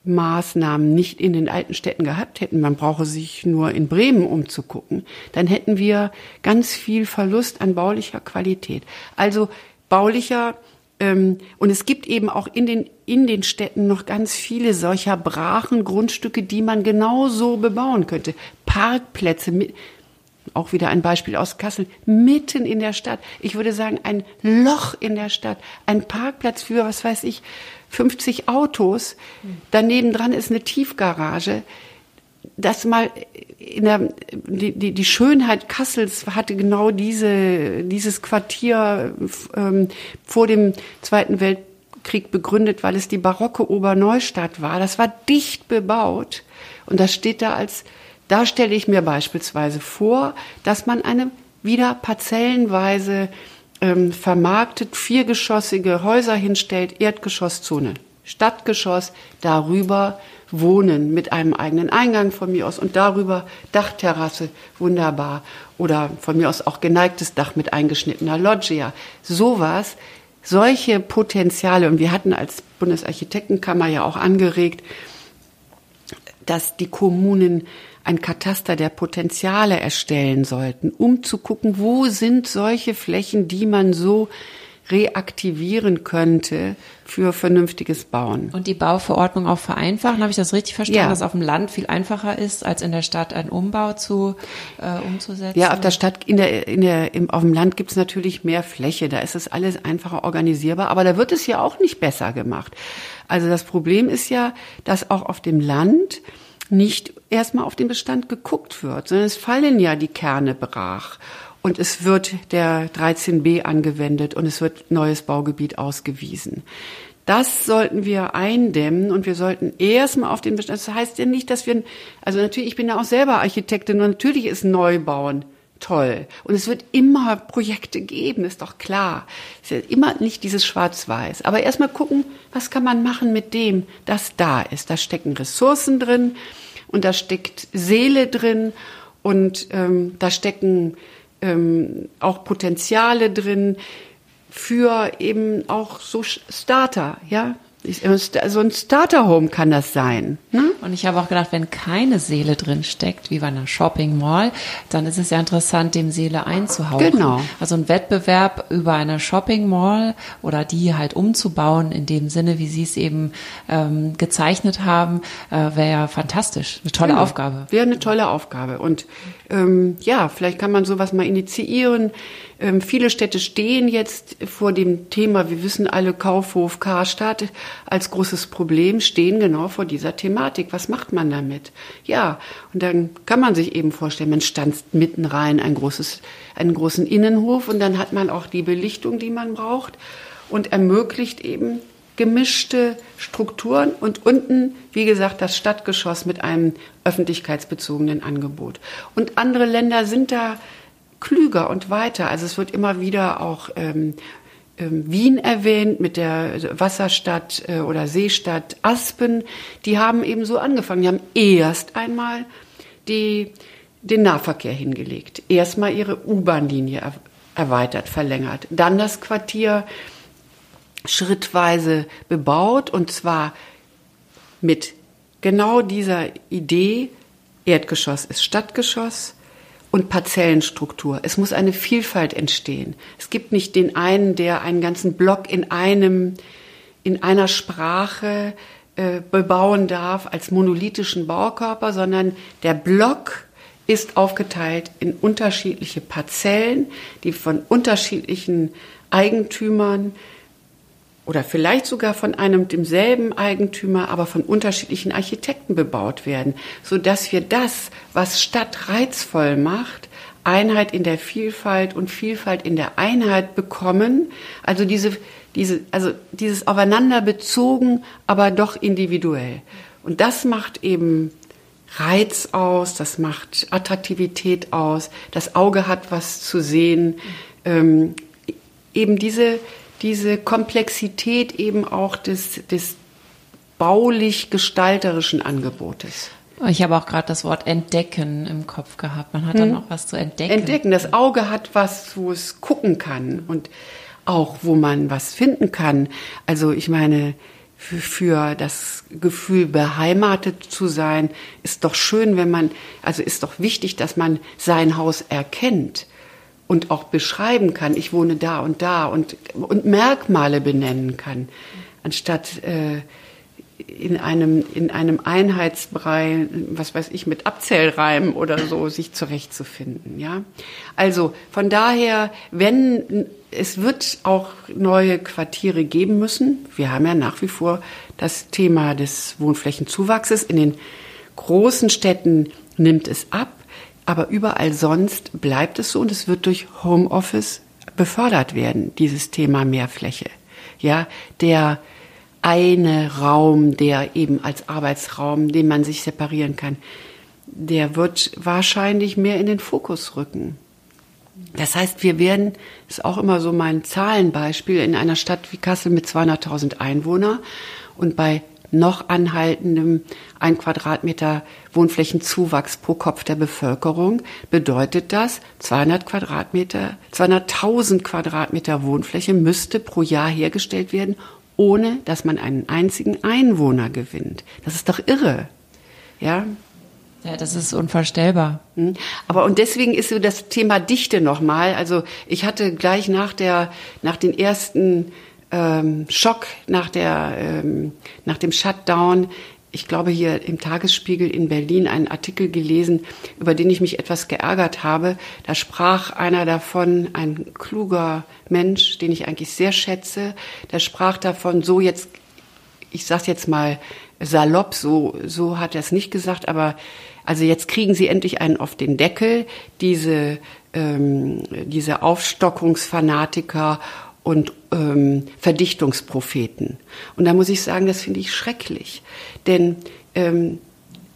Baumaßnahmen nicht in den alten Städten gehabt hätten, man brauche sich nur in Bremen umzugucken, dann hätten wir ganz viel Verlust an baulicher Qualität. Also baulicher ähm, und es gibt eben auch in den, in den Städten noch ganz viele solcher brachen Grundstücke, die man genauso bebauen könnte. Parkplätze mit, auch wieder ein Beispiel aus Kassel, mitten in der Stadt. Ich würde sagen, ein Loch in der Stadt. Ein Parkplatz für, was weiß ich, 50 Autos. Daneben dran ist eine Tiefgarage das mal der, die, die, die Schönheit Kassels hatte genau diese, dieses Quartier ähm, vor dem Zweiten Weltkrieg begründet, weil es die barocke Oberneustadt war. Das war dicht bebaut und das steht da als, da stelle ich mir beispielsweise vor, dass man eine wieder parzellenweise ähm, vermarktet viergeschossige Häuser hinstellt, Erdgeschosszone, Stadtgeschoss, darüber Wohnen mit einem eigenen Eingang von mir aus und darüber Dachterrasse, wunderbar. Oder von mir aus auch geneigtes Dach mit eingeschnittener Loggia. Sowas, solche Potenziale. Und wir hatten als Bundesarchitektenkammer ja auch angeregt, dass die Kommunen ein Kataster der Potenziale erstellen sollten, um zu gucken, wo sind solche Flächen, die man so reaktivieren könnte für vernünftiges Bauen. Und die Bauverordnung auch vereinfachen, habe ich das richtig verstanden, ja. dass auf dem Land viel einfacher ist, als in der Stadt einen Umbau zu äh, umzusetzen? Ja, auf der Stadt, in der, in der, im, auf dem Land gibt es natürlich mehr Fläche, da ist es alles einfacher organisierbar, aber da wird es ja auch nicht besser gemacht. Also das Problem ist ja, dass auch auf dem Land nicht erstmal auf den Bestand geguckt wird, sondern es fallen ja die Kerne brach und es wird der 13b angewendet und es wird neues Baugebiet ausgewiesen. Das sollten wir eindämmen und wir sollten erstmal auf den Bestand. Das heißt ja nicht, dass wir, also natürlich, ich bin ja auch selber Architektin und natürlich ist Neubauen toll. Und es wird immer Projekte geben, ist doch klar. Es ist ja immer nicht dieses Schwarz-Weiß. Aber erstmal gucken, was kann man machen mit dem, das da ist. Da stecken Ressourcen drin und da steckt Seele drin und ähm, da stecken ähm, auch Potenziale drin für eben auch so Starter, ja, so ein Starter-Home kann das sein. Ne? Und ich habe auch gedacht, wenn keine Seele drin steckt, wie bei einer Shopping Mall, dann ist es ja interessant, dem Seele einzuhauchen. Genau. Also ein Wettbewerb über eine Shopping Mall oder die halt umzubauen in dem Sinne, wie Sie es eben ähm, gezeichnet haben, äh, wäre ja fantastisch. Eine tolle genau. Aufgabe. Wäre eine tolle Aufgabe. Und ähm, ja, vielleicht kann man sowas mal initiieren. Ähm, viele Städte stehen jetzt vor dem Thema, wir wissen alle, Kaufhof, Karstadt als großes Problem stehen genau vor dieser Thematik. Was macht man damit? Ja, und dann kann man sich eben vorstellen, man stanzt mitten rein ein großes, einen großen Innenhof und dann hat man auch die Belichtung, die man braucht und ermöglicht eben gemischte Strukturen und unten, wie gesagt, das Stadtgeschoss mit einem öffentlichkeitsbezogenen Angebot. Und andere Länder sind da klüger und weiter. Also es wird immer wieder auch ähm, ähm, Wien erwähnt mit der Wasserstadt äh, oder Seestadt Aspen. Die haben eben so angefangen. Die haben erst einmal die, den Nahverkehr hingelegt. Erstmal ihre U-Bahn-Linie er, erweitert, verlängert. Dann das Quartier schrittweise bebaut und zwar mit genau dieser Idee, Erdgeschoss ist Stadtgeschoss und Parzellenstruktur. Es muss eine Vielfalt entstehen. Es gibt nicht den einen, der einen ganzen Block in einem, in einer Sprache äh, bebauen darf als monolithischen Baukörper, sondern der Block ist aufgeteilt in unterschiedliche Parzellen, die von unterschiedlichen Eigentümern oder vielleicht sogar von einem demselben Eigentümer, aber von unterschiedlichen Architekten bebaut werden, so dass wir das, was Stadt reizvoll macht, Einheit in der Vielfalt und Vielfalt in der Einheit bekommen. Also diese, diese, also dieses aufeinander bezogen, aber doch individuell. Und das macht eben Reiz aus, das macht Attraktivität aus, das Auge hat was zu sehen. Ähm, eben diese, diese Komplexität eben auch des, des baulich-gestalterischen Angebotes. Ich habe auch gerade das Wort entdecken im Kopf gehabt. Man hat hm. dann noch was zu entdecken. Entdecken. Das Auge hat was, wo es gucken kann und auch, wo man was finden kann. Also ich meine, für, für das Gefühl, beheimatet zu sein, ist doch schön, wenn man, also ist doch wichtig, dass man sein Haus erkennt und auch beschreiben kann, ich wohne da und da und, und Merkmale benennen kann, anstatt äh, in einem, in einem Einheitsbrei, was weiß ich, mit Abzählreimen oder so sich zurechtzufinden, ja. Also, von daher, wenn, es wird auch neue Quartiere geben müssen. Wir haben ja nach wie vor das Thema des Wohnflächenzuwachses. In den großen Städten nimmt es ab. Aber überall sonst bleibt es so und es wird durch Homeoffice befördert werden, dieses Thema Mehrfläche. Ja, der eine Raum, der eben als Arbeitsraum, den man sich separieren kann, der wird wahrscheinlich mehr in den Fokus rücken. Das heißt, wir werden, ist auch immer so mein Zahlenbeispiel, in einer Stadt wie Kassel mit 200.000 Einwohnern und bei noch anhaltendem ein Quadratmeter Wohnflächenzuwachs pro Kopf der Bevölkerung bedeutet das 200 Quadratmeter, 200.000 Quadratmeter Wohnfläche müsste pro Jahr hergestellt werden, ohne dass man einen einzigen Einwohner gewinnt. Das ist doch irre. Ja, ja, das ist unvorstellbar. Hm. Aber und deswegen ist so das Thema Dichte nochmal. Also ich hatte gleich nach der, nach den ersten ähm, Schock nach, der, ähm, nach dem Shutdown, ich glaube hier im Tagesspiegel in Berlin einen Artikel gelesen, über den ich mich etwas geärgert habe. Da sprach einer davon, ein kluger Mensch, den ich eigentlich sehr schätze, der sprach davon, so jetzt, ich sag's jetzt mal salopp, so, so hat er es nicht gesagt, aber also jetzt kriegen sie endlich einen auf den Deckel, diese, ähm, diese Aufstockungsfanatiker und ähm, Verdichtungspropheten. Und da muss ich sagen, das finde ich schrecklich. Denn ähm,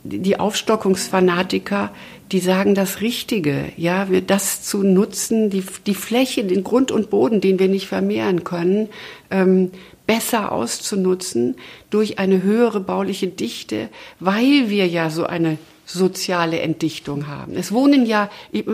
die Aufstockungsfanatiker, die sagen das Richtige, ja, wir das zu nutzen, die, die Fläche, den Grund und Boden, den wir nicht vermehren können, ähm, besser auszunutzen durch eine höhere bauliche Dichte, weil wir ja so eine soziale Entdichtung haben. Es wohnen ja,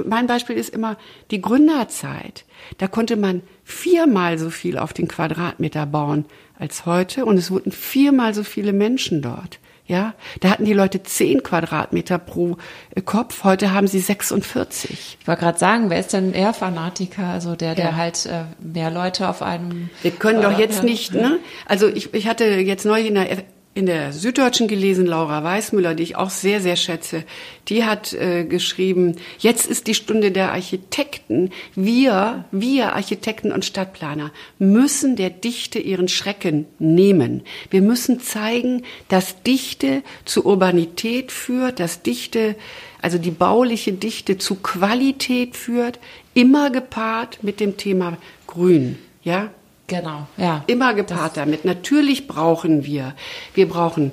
mein Beispiel ist immer die Gründerzeit. Da konnte man viermal so viel auf den Quadratmeter bauen als heute und es wurden viermal so viele Menschen dort. Ja, da hatten die Leute zehn Quadratmeter pro äh, Kopf. Heute haben sie 46. Ich wollte gerade sagen, wer ist denn eher Fanatiker? Also der, der ja. halt äh, mehr Leute auf einem. Wir können doch jetzt nicht, ne? Also ich, ich hatte jetzt neulich in der in der Süddeutschen gelesen, Laura Weißmüller, die ich auch sehr, sehr schätze, die hat äh, geschrieben, jetzt ist die Stunde der Architekten. Wir, wir Architekten und Stadtplaner müssen der Dichte ihren Schrecken nehmen. Wir müssen zeigen, dass Dichte zu Urbanität führt, dass Dichte, also die bauliche Dichte zu Qualität führt, immer gepaart mit dem Thema Grün. Ja, Genau, ja. Immer gepaart damit. Natürlich brauchen wir, wir brauchen,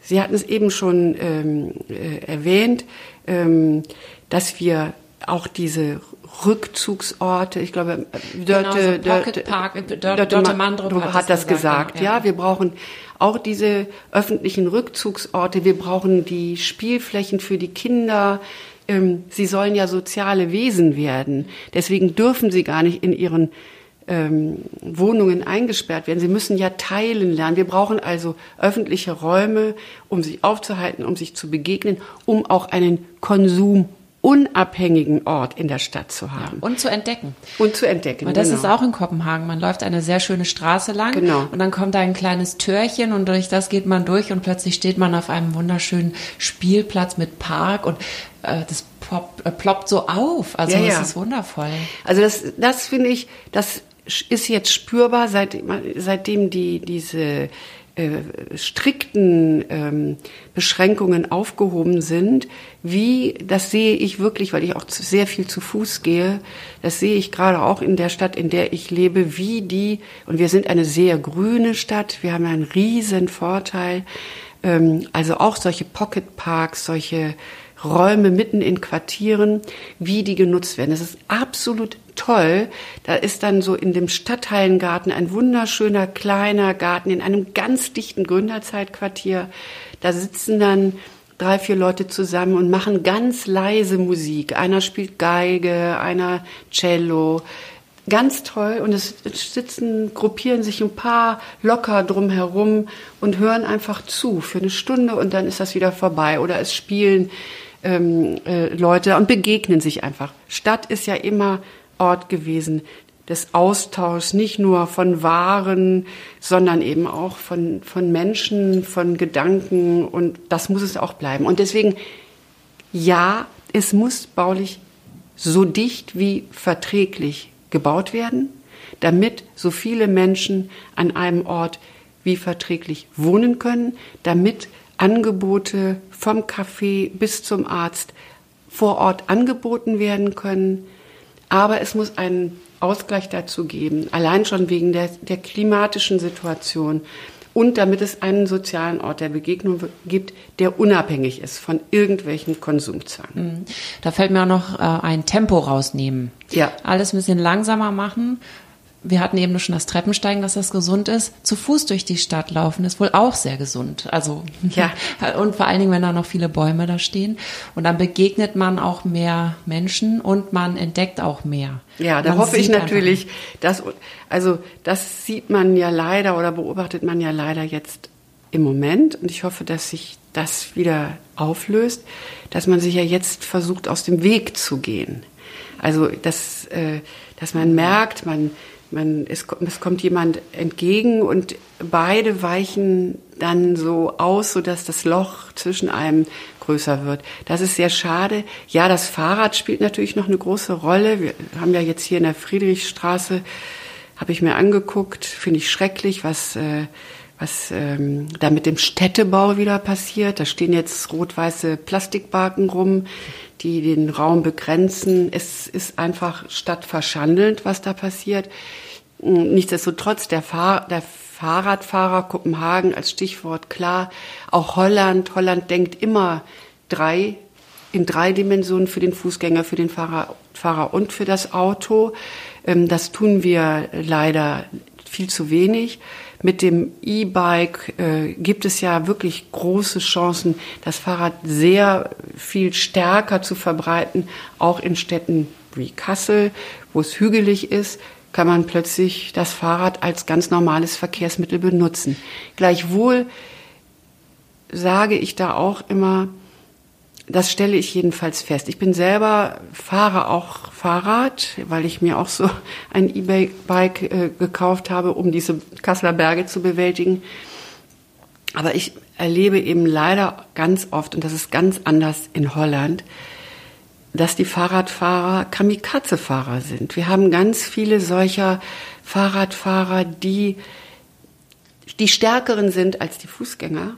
Sie hatten es eben schon ähm, äh, erwähnt, ähm, dass wir auch diese Rückzugsorte, ich glaube, Dörte, genau, so Dörte, Dörte, Dörte Mandrup hat, hat das gesagt. gesagt. Ja. ja, wir brauchen auch diese öffentlichen Rückzugsorte. Wir brauchen die Spielflächen für die Kinder. Ähm, sie sollen ja soziale Wesen werden. Deswegen dürfen sie gar nicht in ihren ähm, Wohnungen eingesperrt werden. Sie müssen ja teilen lernen. Wir brauchen also öffentliche Räume, um sich aufzuhalten, um sich zu begegnen, um auch einen Konsum unabhängigen Ort in der Stadt zu haben. Ja, und zu entdecken. Und zu entdecken. Weil das genau. ist auch in Kopenhagen. Man läuft eine sehr schöne Straße lang genau. und dann kommt da ein kleines Türchen und durch das geht man durch und plötzlich steht man auf einem wunderschönen Spielplatz mit Park und äh, das ploppt, äh, ploppt so auf. Also ja, das ja. ist wundervoll. Also das, das finde ich, das ist jetzt spürbar, seit, seitdem die, diese äh, strikten ähm, Beschränkungen aufgehoben sind, wie, das sehe ich wirklich, weil ich auch sehr viel zu Fuß gehe, das sehe ich gerade auch in der Stadt, in der ich lebe, wie die, und wir sind eine sehr grüne Stadt, wir haben einen riesen Vorteil, ähm, also auch solche Pocket Parks, solche Räume mitten in Quartieren, wie die genutzt werden. Das ist absolut toll. Da ist dann so in dem Stadtteilengarten ein wunderschöner kleiner Garten in einem ganz dichten Gründerzeitquartier. Da sitzen dann drei, vier Leute zusammen und machen ganz leise Musik. Einer spielt Geige, einer Cello. Ganz toll. Und es sitzen, gruppieren sich ein paar locker drumherum und hören einfach zu für eine Stunde und dann ist das wieder vorbei. Oder es spielen ähm, äh, Leute und begegnen sich einfach. Stadt ist ja immer Ort gewesen des Austauschs, nicht nur von Waren, sondern eben auch von, von Menschen, von Gedanken und das muss es auch bleiben. Und deswegen, ja, es muss baulich so dicht wie verträglich gebaut werden, damit so viele Menschen an einem Ort wie verträglich wohnen können, damit Angebote vom Café bis zum Arzt vor Ort angeboten werden können. Aber es muss einen Ausgleich dazu geben, allein schon wegen der, der klimatischen Situation und damit es einen sozialen Ort der Begegnung gibt, der unabhängig ist von irgendwelchen Konsumzahlen. Mhm. Da fällt mir auch noch äh, ein Tempo rausnehmen. Ja. Alles ein bisschen langsamer machen wir hatten eben schon das Treppensteigen, dass das gesund ist. Zu Fuß durch die Stadt laufen ist wohl auch sehr gesund. Also, ja. Und vor allen Dingen, wenn da noch viele Bäume da stehen. Und dann begegnet man auch mehr Menschen und man entdeckt auch mehr. Ja, da man hoffe ich natürlich, dass, also, das sieht man ja leider oder beobachtet man ja leider jetzt im Moment. Und ich hoffe, dass sich das wieder auflöst, dass man sich ja jetzt versucht, aus dem Weg zu gehen. Also, dass, äh, dass man merkt, man, man, es, es kommt jemand entgegen und beide weichen dann so aus, so dass das Loch zwischen einem größer wird. Das ist sehr schade. Ja, das Fahrrad spielt natürlich noch eine große Rolle. Wir haben ja jetzt hier in der Friedrichstraße, habe ich mir angeguckt, finde ich schrecklich, was äh, was ähm, da mit dem Städtebau wieder passiert. Da stehen jetzt rot-weiße Plastikbarken rum, die den Raum begrenzen. Es ist einfach stadtverschandelnd, was da passiert. Nichtsdestotrotz, der, Fahr der Fahrradfahrer Kopenhagen als Stichwort klar, auch Holland. Holland denkt immer drei, in drei Dimensionen für den Fußgänger, für den Fahrer, Fahrer und für das Auto. Ähm, das tun wir leider viel zu wenig. Mit dem E-Bike äh, gibt es ja wirklich große Chancen, das Fahrrad sehr viel stärker zu verbreiten, auch in Städten wie Kassel, wo es hügelig ist, kann man plötzlich das Fahrrad als ganz normales Verkehrsmittel benutzen. Gleichwohl sage ich da auch immer, das stelle ich jedenfalls fest. Ich bin selber, fahre auch Fahrrad, weil ich mir auch so ein E-Bike äh, gekauft habe, um diese Kasseler Berge zu bewältigen. Aber ich erlebe eben leider ganz oft, und das ist ganz anders in Holland, dass die Fahrradfahrer Kamikaze-Fahrer sind. Wir haben ganz viele solcher Fahrradfahrer, die die stärkeren sind als die Fußgänger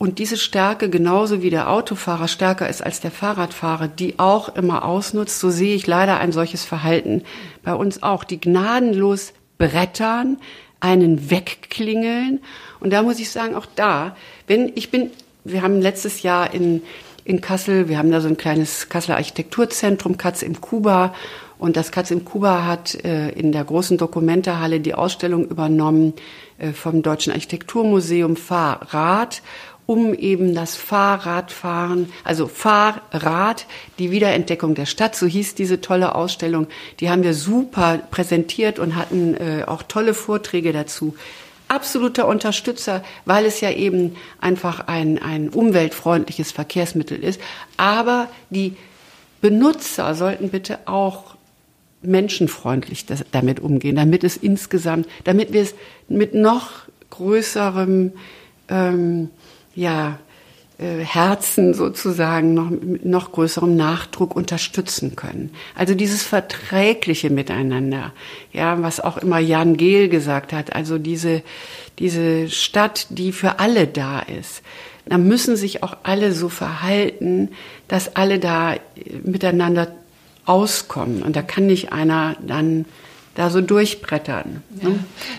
und diese Stärke genauso wie der Autofahrer stärker ist als der Fahrradfahrer, die auch immer ausnutzt, so sehe ich leider ein solches Verhalten bei uns auch, die gnadenlos brettern, einen wegklingeln und da muss ich sagen, auch da, wenn ich bin, wir haben letztes Jahr in in Kassel. Wir haben da so ein kleines Kasseler Architekturzentrum, Katz im Kuba. Und das Katz im Kuba hat äh, in der großen Dokumentehalle die Ausstellung übernommen äh, vom Deutschen Architekturmuseum Fahrrad um eben das Fahrradfahren, also Fahrrad, die Wiederentdeckung der Stadt, so hieß diese tolle Ausstellung. Die haben wir super präsentiert und hatten äh, auch tolle Vorträge dazu absoluter Unterstützer, weil es ja eben einfach ein, ein umweltfreundliches Verkehrsmittel ist. Aber die Benutzer sollten bitte auch menschenfreundlich das, damit umgehen, damit es insgesamt, damit wir es mit noch größerem ähm, ja, äh, Herzen sozusagen noch mit noch größerem Nachdruck unterstützen können. Also dieses verträgliche Miteinander, ja, was auch immer Jan Gehl gesagt hat, also diese, diese Stadt, die für alle da ist. Da müssen sich auch alle so verhalten, dass alle da miteinander auskommen. Und da kann nicht einer dann da so durchbrettern. Ne? Ja,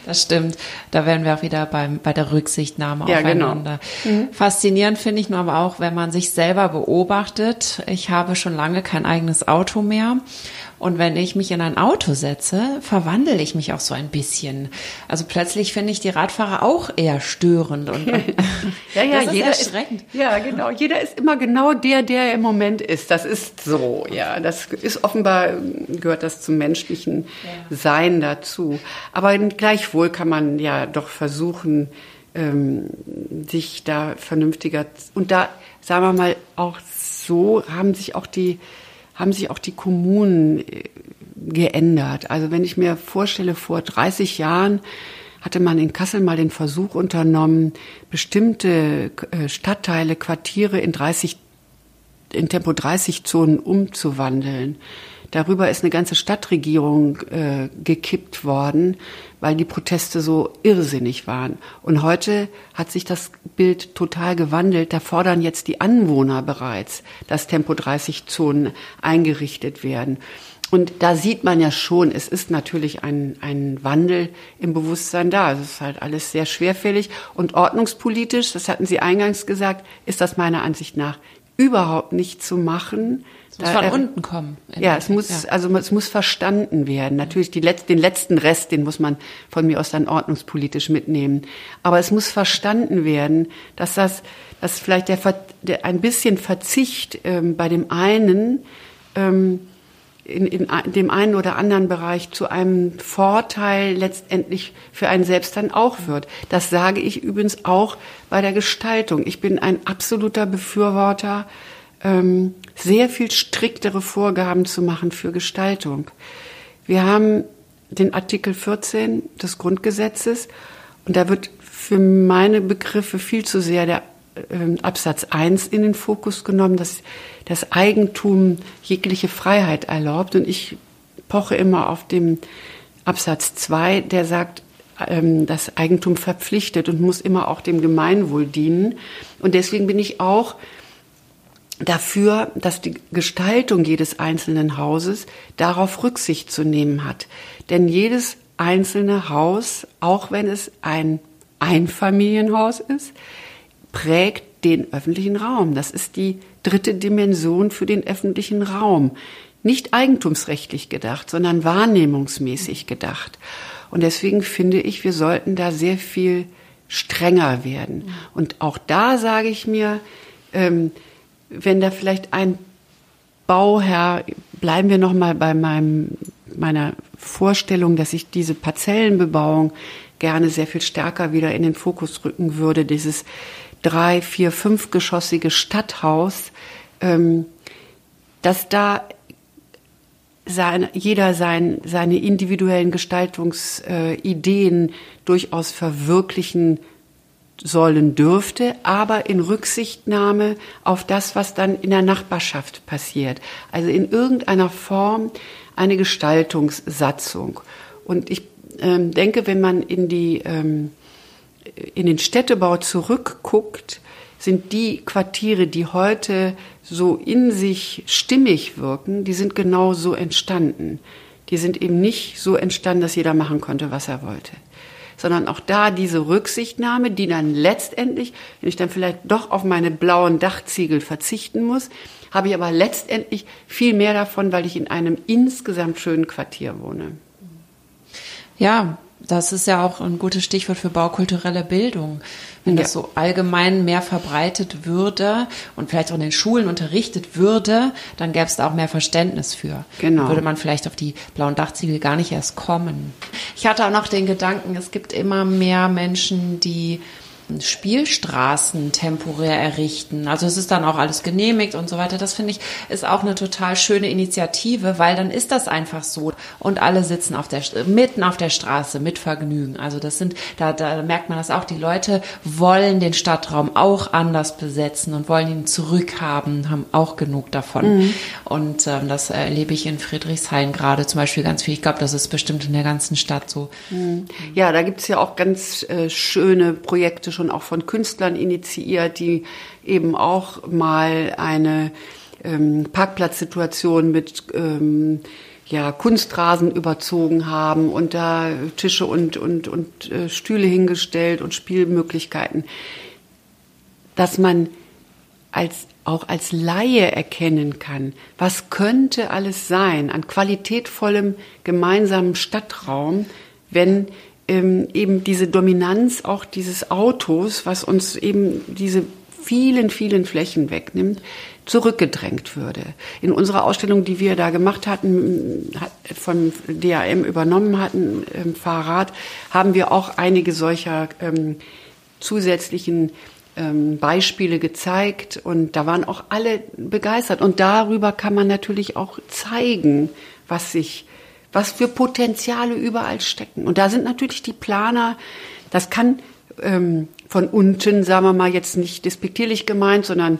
das stimmt. Da wären wir auch wieder beim, bei der Rücksichtnahme ja, genau. aufeinander. Genau. Mhm. Faszinierend finde ich nur aber auch, wenn man sich selber beobachtet. Ich habe schon lange kein eigenes Auto mehr und wenn ich mich in ein Auto setze, verwandle ich mich auch so ein bisschen. Also plötzlich finde ich die Radfahrer auch eher störend und ja, ja, ist jeder erschreckend. Ist, ja, genau. Jeder ist immer genau der, der er im Moment ist. Das ist so, ja. Das ist offenbar gehört das zum menschlichen ja. Sein dazu. Aber gleichwohl kann man ja doch versuchen, ähm, sich da vernünftiger und da sagen wir mal auch so haben sich auch die haben sich auch die Kommunen äh, geändert. Also wenn ich mir vorstelle, vor 30 Jahren hatte man in Kassel mal den Versuch unternommen, bestimmte äh, Stadtteile, Quartiere in 30 in Tempo 30 Zonen umzuwandeln. Darüber ist eine ganze Stadtregierung äh, gekippt worden, weil die Proteste so irrsinnig waren. Und heute hat sich das Bild total gewandelt. Da fordern jetzt die Anwohner bereits, dass Tempo 30 Zonen eingerichtet werden. Und da sieht man ja schon, es ist natürlich ein, ein Wandel im Bewusstsein da. Es ist halt alles sehr schwerfällig und ordnungspolitisch, das hatten Sie eingangs gesagt, ist das meiner Ansicht nach überhaupt nicht zu machen. Es muss von unten kommen. Ja, es muss, ja. also es muss verstanden werden. Natürlich die Letz-, den letzten Rest, den muss man von mir aus dann ordnungspolitisch mitnehmen. Aber es muss verstanden werden, dass das, dass vielleicht der, der ein bisschen Verzicht ähm, bei dem einen ähm, in, in dem einen oder anderen Bereich zu einem Vorteil letztendlich für einen selbst dann auch wird. Das sage ich übrigens auch bei der Gestaltung. Ich bin ein absoluter Befürworter ähm, sehr viel striktere Vorgaben zu machen für Gestaltung. Wir haben den Artikel 14 des Grundgesetzes und da wird für meine Begriffe viel zu sehr der äh, Absatz 1 in den Fokus genommen, dass das Eigentum jegliche Freiheit erlaubt. Und ich poche immer auf dem Absatz 2, der sagt, ähm, das Eigentum verpflichtet und muss immer auch dem Gemeinwohl dienen. Und deswegen bin ich auch dafür, dass die Gestaltung jedes einzelnen Hauses darauf Rücksicht zu nehmen hat. Denn jedes einzelne Haus, auch wenn es ein Einfamilienhaus ist, prägt den öffentlichen Raum. Das ist die dritte Dimension für den öffentlichen Raum. Nicht eigentumsrechtlich gedacht, sondern wahrnehmungsmäßig gedacht. Und deswegen finde ich, wir sollten da sehr viel strenger werden. Und auch da sage ich mir, ähm, wenn da vielleicht ein Bauherr, bleiben wir noch mal bei meinem meiner Vorstellung, dass ich diese Parzellenbebauung gerne sehr viel stärker wieder in den Fokus rücken würde, dieses drei, vier, fünfgeschossige Stadthaus, ähm, dass da sein, jeder sein, seine individuellen Gestaltungsideen äh, durchaus verwirklichen sollen dürfte, aber in Rücksichtnahme auf das, was dann in der Nachbarschaft passiert. Also in irgendeiner Form eine Gestaltungssatzung. Und ich ähm, denke, wenn man in die ähm, in den Städtebau zurückguckt, sind die Quartiere, die heute so in sich stimmig wirken, die sind genau so entstanden. Die sind eben nicht so entstanden, dass jeder machen konnte, was er wollte. Sondern auch da diese Rücksichtnahme, die dann letztendlich, wenn ich dann vielleicht doch auf meine blauen Dachziegel verzichten muss, habe ich aber letztendlich viel mehr davon, weil ich in einem insgesamt schönen Quartier wohne. Ja, das ist ja auch ein gutes Stichwort für baukulturelle Bildung. Wenn ja. das so allgemein mehr verbreitet würde und vielleicht auch in den Schulen unterrichtet würde, dann gäbe es da auch mehr Verständnis für. Genau. Dann würde man vielleicht auf die blauen Dachziegel gar nicht erst kommen. Ich hatte auch noch den Gedanken, es gibt immer mehr Menschen, die Spielstraßen temporär errichten. Also es ist dann auch alles genehmigt und so weiter. Das finde ich ist auch eine total schöne Initiative, weil dann ist das einfach so und alle sitzen auf der mitten auf der Straße mit Vergnügen. Also das sind da da merkt man das auch. Die Leute wollen den Stadtraum auch anders besetzen und wollen ihn zurückhaben, haben auch genug davon. Mhm. Und ähm, das erlebe ich in Friedrichshain gerade zum Beispiel ganz viel. Ich glaube, das ist bestimmt in der ganzen Stadt so. Mhm. Ja, da gibt es ja auch ganz äh, schöne Projekte schon schon auch von Künstlern initiiert, die eben auch mal eine ähm, Parkplatzsituation mit ähm, ja, Kunstrasen überzogen haben und da Tische und, und, und äh, Stühle hingestellt und Spielmöglichkeiten, dass man als, auch als Laie erkennen kann, was könnte alles sein an qualitätvollem gemeinsamen Stadtraum, wenn ähm, eben diese Dominanz auch dieses Autos, was uns eben diese vielen, vielen Flächen wegnimmt, zurückgedrängt würde. In unserer Ausstellung, die wir da gemacht hatten, von DAM übernommen hatten, im Fahrrad, haben wir auch einige solcher ähm, zusätzlichen ähm, Beispiele gezeigt und da waren auch alle begeistert. Und darüber kann man natürlich auch zeigen, was sich was für Potenziale überall stecken. Und da sind natürlich die Planer, das kann ähm, von unten, sagen wir mal, jetzt nicht despektierlich gemeint, sondern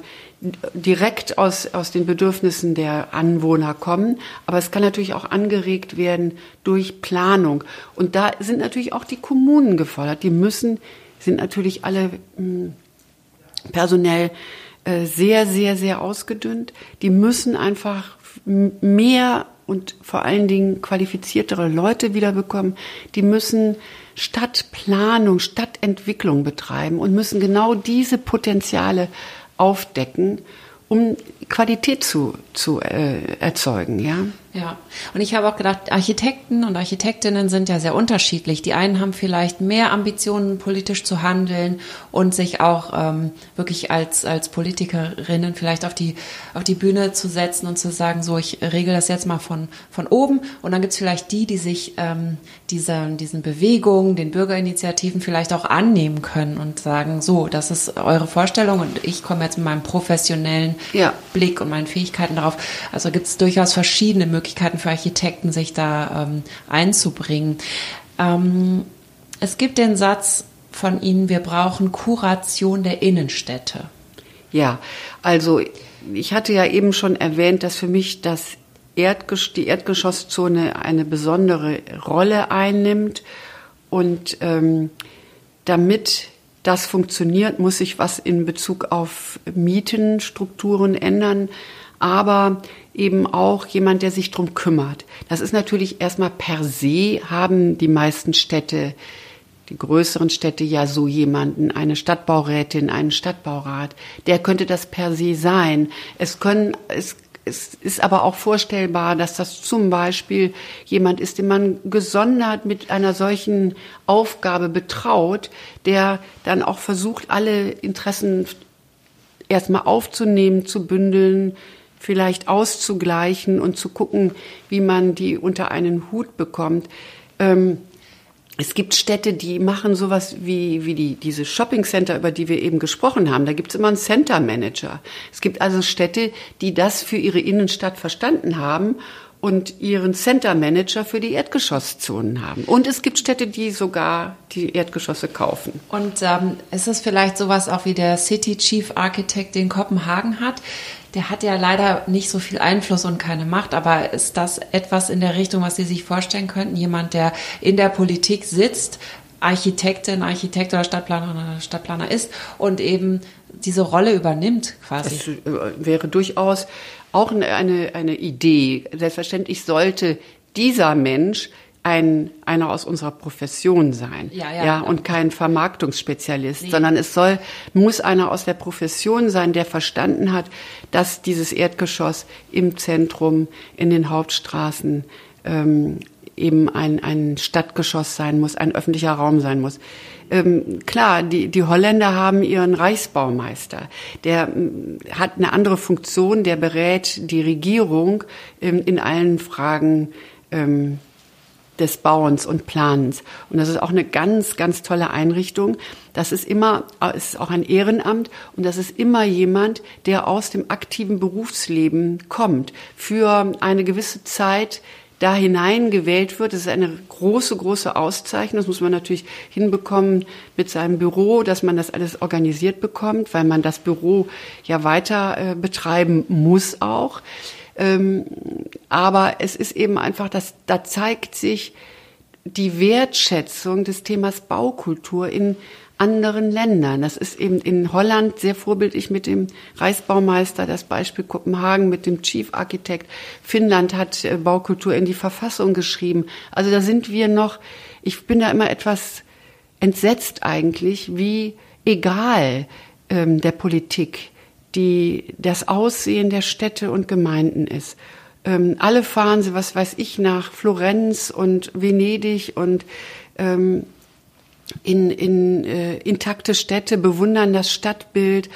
direkt aus, aus den Bedürfnissen der Anwohner kommen. Aber es kann natürlich auch angeregt werden durch Planung. Und da sind natürlich auch die Kommunen gefordert. Die müssen, sind natürlich alle hm, personell äh, sehr, sehr, sehr ausgedünnt. Die müssen einfach mehr und vor allen Dingen qualifiziertere Leute wiederbekommen. Die müssen Stadtplanung, Stadtentwicklung betreiben und müssen genau diese Potenziale aufdecken, um Qualität zu, zu äh, erzeugen, ja. Ja, und ich habe auch gedacht, Architekten und Architektinnen sind ja sehr unterschiedlich. Die einen haben vielleicht mehr Ambitionen, politisch zu handeln und sich auch ähm, wirklich als, als Politikerinnen vielleicht auf die, auf die Bühne zu setzen und zu sagen, so, ich regel das jetzt mal von, von oben. Und dann gibt's vielleicht die, die sich ähm, dieser, diesen Bewegungen, den Bürgerinitiativen vielleicht auch annehmen können und sagen, so, das ist eure Vorstellung und ich komme jetzt mit meinem professionellen ja. Blick und meinen Fähigkeiten darauf. Also gibt's durchaus verschiedene Möglichkeiten Möglichkeiten für Architekten, sich da ähm, einzubringen. Ähm, es gibt den Satz von Ihnen, wir brauchen Kuration der Innenstädte. Ja, also ich hatte ja eben schon erwähnt, dass für mich das Erdges die Erdgeschosszone eine besondere Rolle einnimmt. Und ähm, damit das funktioniert, muss sich was in Bezug auf Mietenstrukturen ändern aber eben auch jemand, der sich drum kümmert. Das ist natürlich erstmal per se haben die meisten Städte, die größeren Städte ja so jemanden, eine Stadtbaurätin, einen Stadtbaurat. Der könnte das per se sein. Es können, es es ist aber auch vorstellbar, dass das zum Beispiel jemand ist, den man gesondert mit einer solchen Aufgabe betraut, der dann auch versucht, alle Interessen erstmal aufzunehmen, zu bündeln, vielleicht auszugleichen und zu gucken, wie man die unter einen Hut bekommt. Ähm, es gibt Städte, die machen sowas wie, wie die, diese Shopping Center, über die wir eben gesprochen haben. Da gibt es immer einen Center Manager. Es gibt also Städte, die das für ihre Innenstadt verstanden haben und ihren Center Manager für die Erdgeschosszonen haben. Und es gibt Städte, die sogar die Erdgeschosse kaufen. Und ähm, ist es vielleicht sowas auch wie der City Chief Architect, den Kopenhagen hat? Der hat ja leider nicht so viel Einfluss und keine Macht, aber ist das etwas in der Richtung, was Sie sich vorstellen könnten? Jemand, der in der Politik sitzt, Architektin, Architekt oder Stadtplaner oder Stadtplaner ist und eben diese Rolle übernimmt quasi. Das äh, wäre durchaus auch eine, eine Idee. Selbstverständlich sollte dieser Mensch ein, einer aus unserer Profession sein. Ja, ja, ja und kein Vermarktungsspezialist, nee. sondern es soll, muss einer aus der Profession sein, der verstanden hat, dass dieses Erdgeschoss im Zentrum, in den Hauptstraßen, ähm, eben ein, ein Stadtgeschoss sein muss, ein öffentlicher Raum sein muss. Ähm, klar, die, die Holländer haben ihren Reichsbaumeister. Der ähm, hat eine andere Funktion, der berät die Regierung ähm, in allen Fragen ähm, des Bauens und Planens. Und das ist auch eine ganz, ganz tolle Einrichtung. Das ist immer, es ist auch ein Ehrenamt und das ist immer jemand, der aus dem aktiven Berufsleben kommt, für eine gewisse Zeit da hineingewählt wird. Das ist eine große, große Auszeichnung. Das muss man natürlich hinbekommen mit seinem Büro, dass man das alles organisiert bekommt, weil man das Büro ja weiter äh, betreiben muss auch. Ähm, aber es ist eben einfach, dass da zeigt sich die Wertschätzung des Themas Baukultur in anderen Ländern. Das ist eben in Holland sehr vorbildlich mit dem Reichsbaumeister, das Beispiel Kopenhagen mit dem Chief Architect. Finnland hat äh, Baukultur in die Verfassung geschrieben. Also da sind wir noch, ich bin da immer etwas entsetzt eigentlich, wie egal ähm, der Politik die das Aussehen der Städte und Gemeinden ist. Ähm, alle fahren sie, was weiß ich, nach Florenz und Venedig und ähm, in, in äh, intakte Städte, bewundern das Stadtbild,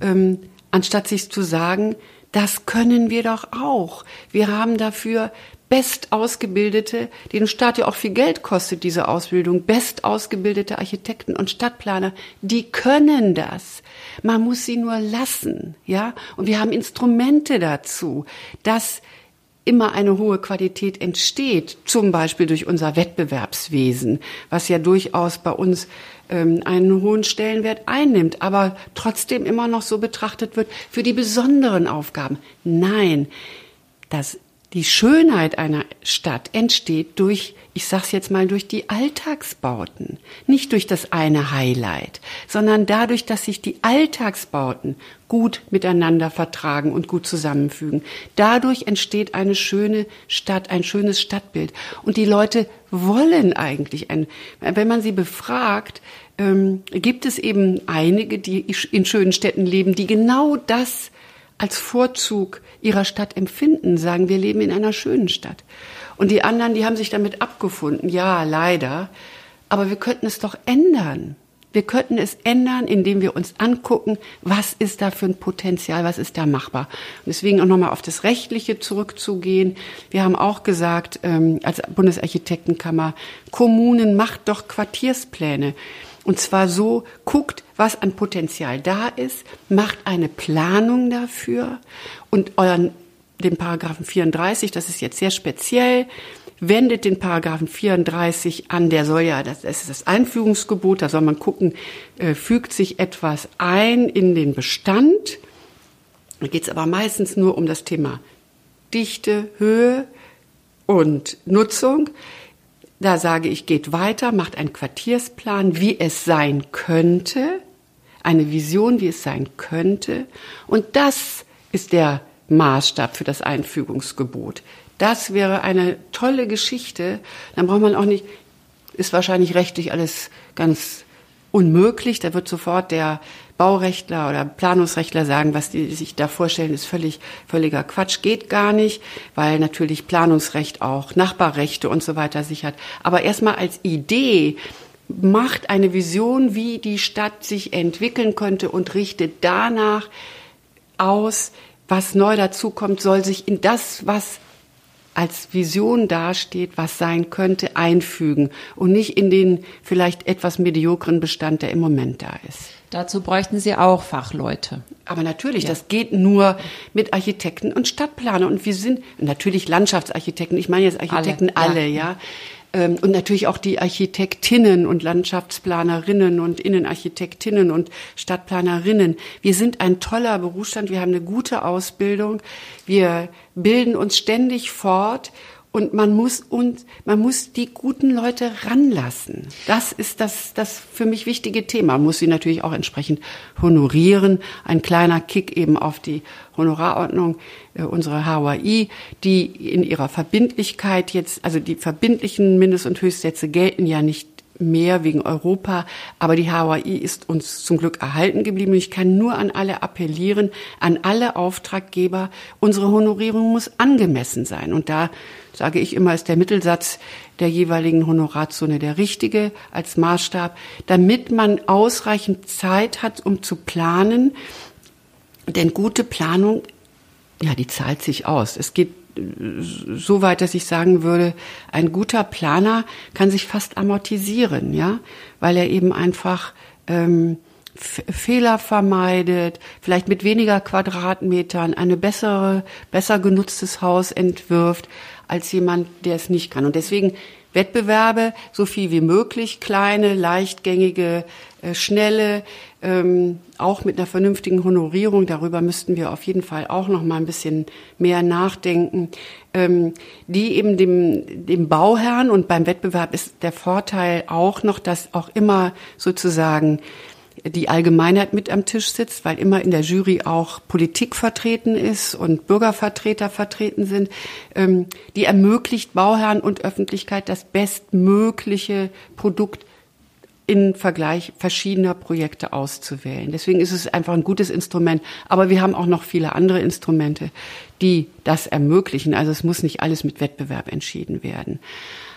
ähm, anstatt sich zu sagen, das können wir doch auch. Wir haben dafür best ausgebildete, den Staat ja auch viel Geld kostet, diese Ausbildung, best ausgebildete Architekten und Stadtplaner, die können das. Man muss sie nur lassen, ja? Und wir haben Instrumente dazu, dass immer eine hohe Qualität entsteht, zum Beispiel durch unser Wettbewerbswesen, was ja durchaus bei uns ähm, einen hohen Stellenwert einnimmt, aber trotzdem immer noch so betrachtet wird für die besonderen Aufgaben. Nein, das die Schönheit einer Stadt entsteht durch, ich sag's jetzt mal, durch die Alltagsbauten. Nicht durch das eine Highlight, sondern dadurch, dass sich die Alltagsbauten gut miteinander vertragen und gut zusammenfügen. Dadurch entsteht eine schöne Stadt, ein schönes Stadtbild. Und die Leute wollen eigentlich ein, wenn man sie befragt, ähm, gibt es eben einige, die in schönen Städten leben, die genau das als Vorzug ihrer Stadt empfinden, sagen, wir leben in einer schönen Stadt. Und die anderen, die haben sich damit abgefunden, ja, leider, aber wir könnten es doch ändern. Wir könnten es ändern, indem wir uns angucken, was ist da für ein Potenzial, was ist da machbar. Und deswegen auch nochmal auf das Rechtliche zurückzugehen. Wir haben auch gesagt, ähm, als Bundesarchitektenkammer, Kommunen macht doch Quartierspläne. Und zwar so, guckt, was an Potenzial da ist, macht eine Planung dafür und euren, den Paragraphen 34, das ist jetzt sehr speziell, wendet den Paragraphen 34 an, der soll ja, das ist das Einfügungsgebot, da soll man gucken, äh, fügt sich etwas ein in den Bestand. Da geht es aber meistens nur um das Thema Dichte, Höhe und Nutzung. Da sage ich, geht weiter, macht einen Quartiersplan, wie es sein könnte, eine Vision, wie es sein könnte. Und das ist der Maßstab für das Einfügungsgebot. Das wäre eine tolle Geschichte. Dann braucht man auch nicht, ist wahrscheinlich rechtlich alles ganz unmöglich. Da wird sofort der Baurechtler oder Planungsrechtler sagen, was die sich da vorstellen, ist völlig, völliger Quatsch, geht gar nicht, weil natürlich Planungsrecht auch Nachbarrechte und so weiter sichert. Aber erstmal als Idee macht eine Vision, wie die Stadt sich entwickeln könnte und richtet danach aus, was neu dazukommt, soll sich in das, was als Vision dasteht, was sein könnte, einfügen und nicht in den vielleicht etwas mediokren Bestand, der im Moment da ist. Dazu bräuchten Sie auch Fachleute. Aber natürlich, ja. das geht nur mit Architekten und Stadtplaner. Und wir sind natürlich Landschaftsarchitekten. Ich meine jetzt Architekten alle, alle ja. ja. Ähm, und natürlich auch die Architektinnen und Landschaftsplanerinnen und Innenarchitektinnen und Stadtplanerinnen. Wir sind ein toller Berufsstand. Wir haben eine gute Ausbildung. Wir bilden uns ständig fort und man muss uns, man muss die guten Leute ranlassen. Das ist das, das für mich wichtige Thema. Man muss sie natürlich auch entsprechend honorieren. Ein kleiner Kick eben auf die Honorarordnung äh, unserer HOI, die in ihrer Verbindlichkeit jetzt, also die verbindlichen Mindest- und Höchstsätze gelten ja nicht mehr wegen Europa. Aber die HAI ist uns zum Glück erhalten geblieben. Ich kann nur an alle appellieren, an alle Auftraggeber. Unsere Honorierung muss angemessen sein. Und da sage ich immer, ist der Mittelsatz der jeweiligen Honorarzone der richtige als Maßstab, damit man ausreichend Zeit hat, um zu planen. Denn gute Planung, ja, die zahlt sich aus. Es geht so weit, dass ich sagen würde, ein guter Planer kann sich fast amortisieren, ja, weil er eben einfach ähm, Fehler vermeidet, vielleicht mit weniger Quadratmetern eine bessere, besser genutztes Haus entwirft als jemand, der es nicht kann. Und deswegen Wettbewerbe so viel wie möglich, kleine, leichtgängige, schnelle, ähm, auch mit einer vernünftigen Honorierung. Darüber müssten wir auf jeden Fall auch noch mal ein bisschen mehr nachdenken, ähm, die eben dem, dem Bauherrn und beim Wettbewerb ist der Vorteil auch noch, dass auch immer sozusagen die Allgemeinheit mit am Tisch sitzt, weil immer in der Jury auch Politik vertreten ist und Bürgervertreter vertreten sind, ähm, die ermöglicht Bauherren und Öffentlichkeit das bestmögliche Produkt in Vergleich verschiedener Projekte auszuwählen. Deswegen ist es einfach ein gutes Instrument. Aber wir haben auch noch viele andere Instrumente, die das ermöglichen. Also es muss nicht alles mit Wettbewerb entschieden werden.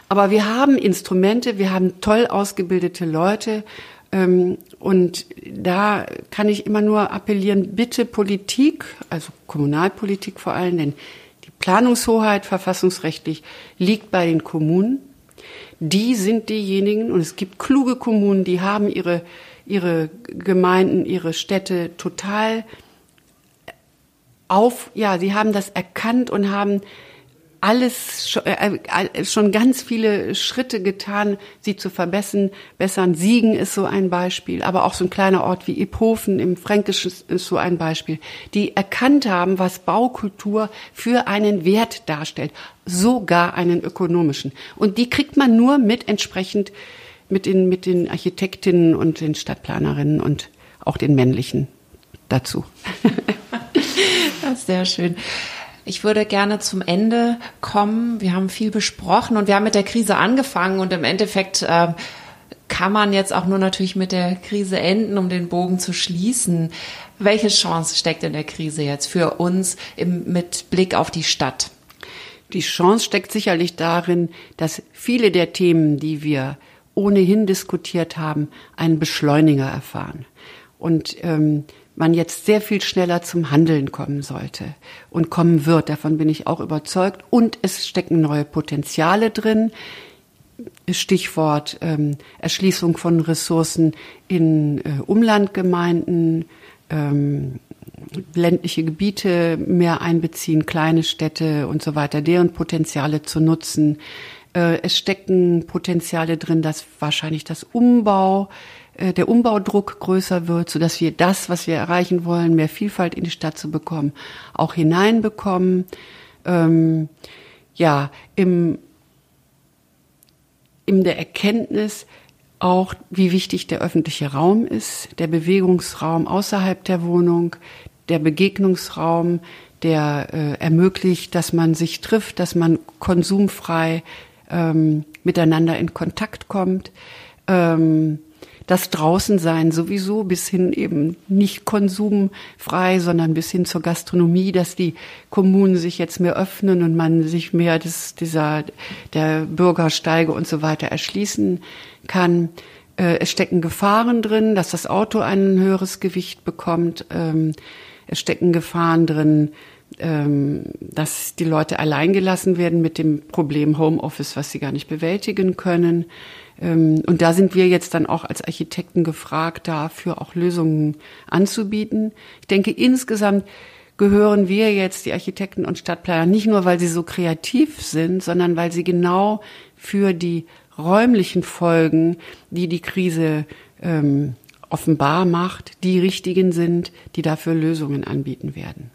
Aber wir haben Instrumente, wir haben toll ausgebildete Leute. Ähm, und da kann ich immer nur appellieren, bitte Politik, also Kommunalpolitik vor allem, denn die Planungshoheit verfassungsrechtlich liegt bei den Kommunen die sind diejenigen, und es gibt kluge Kommunen, die haben ihre, ihre Gemeinden, ihre Städte total auf, ja, sie haben das erkannt und haben alles äh, äh, schon ganz viele Schritte getan, sie zu verbessern. Bessern Siegen ist so ein Beispiel, aber auch so ein kleiner Ort wie Iphofen im Fränkischen ist so ein Beispiel, die erkannt haben, was Baukultur für einen Wert darstellt, sogar einen ökonomischen. Und die kriegt man nur mit entsprechend mit den, mit den Architektinnen und den Stadtplanerinnen und auch den männlichen dazu. das ist sehr schön. Ich würde gerne zum Ende kommen. Wir haben viel besprochen und wir haben mit der Krise angefangen und im Endeffekt äh, kann man jetzt auch nur natürlich mit der Krise enden, um den Bogen zu schließen. Welche Chance steckt in der Krise jetzt für uns im, mit Blick auf die Stadt? Die Chance steckt sicherlich darin, dass viele der Themen, die wir ohnehin diskutiert haben, einen Beschleuniger erfahren. Und ähm, man jetzt sehr viel schneller zum Handeln kommen sollte und kommen wird. Davon bin ich auch überzeugt. Und es stecken neue Potenziale drin. Stichwort ähm, Erschließung von Ressourcen in äh, Umlandgemeinden, ähm, ländliche Gebiete mehr einbeziehen, kleine Städte und so weiter, deren Potenziale zu nutzen. Äh, es stecken Potenziale drin, dass wahrscheinlich das Umbau der Umbaudruck größer wird, so dass wir das, was wir erreichen wollen, mehr Vielfalt in die Stadt zu bekommen, auch hineinbekommen. Ähm, ja, im, in der Erkenntnis auch, wie wichtig der öffentliche Raum ist, der Bewegungsraum außerhalb der Wohnung, der Begegnungsraum, der äh, ermöglicht, dass man sich trifft, dass man konsumfrei ähm, miteinander in Kontakt kommt. Ähm, das Draußensein sowieso bis hin eben nicht konsumfrei, sondern bis hin zur Gastronomie, dass die Kommunen sich jetzt mehr öffnen und man sich mehr des, dieser, der Bürgersteige und so weiter erschließen kann. Äh, es stecken Gefahren drin, dass das Auto ein höheres Gewicht bekommt. Ähm, es stecken Gefahren drin, ähm, dass die Leute alleingelassen werden mit dem Problem Homeoffice, was sie gar nicht bewältigen können. Ähm, und da sind wir jetzt dann auch als Architekten gefragt, dafür auch Lösungen anzubieten. Ich denke, insgesamt gehören wir jetzt, die Architekten und Stadtplaner, nicht nur, weil sie so kreativ sind, sondern weil sie genau für die räumlichen Folgen, die die Krise ähm, offenbar macht, die richtigen sind, die dafür Lösungen anbieten werden.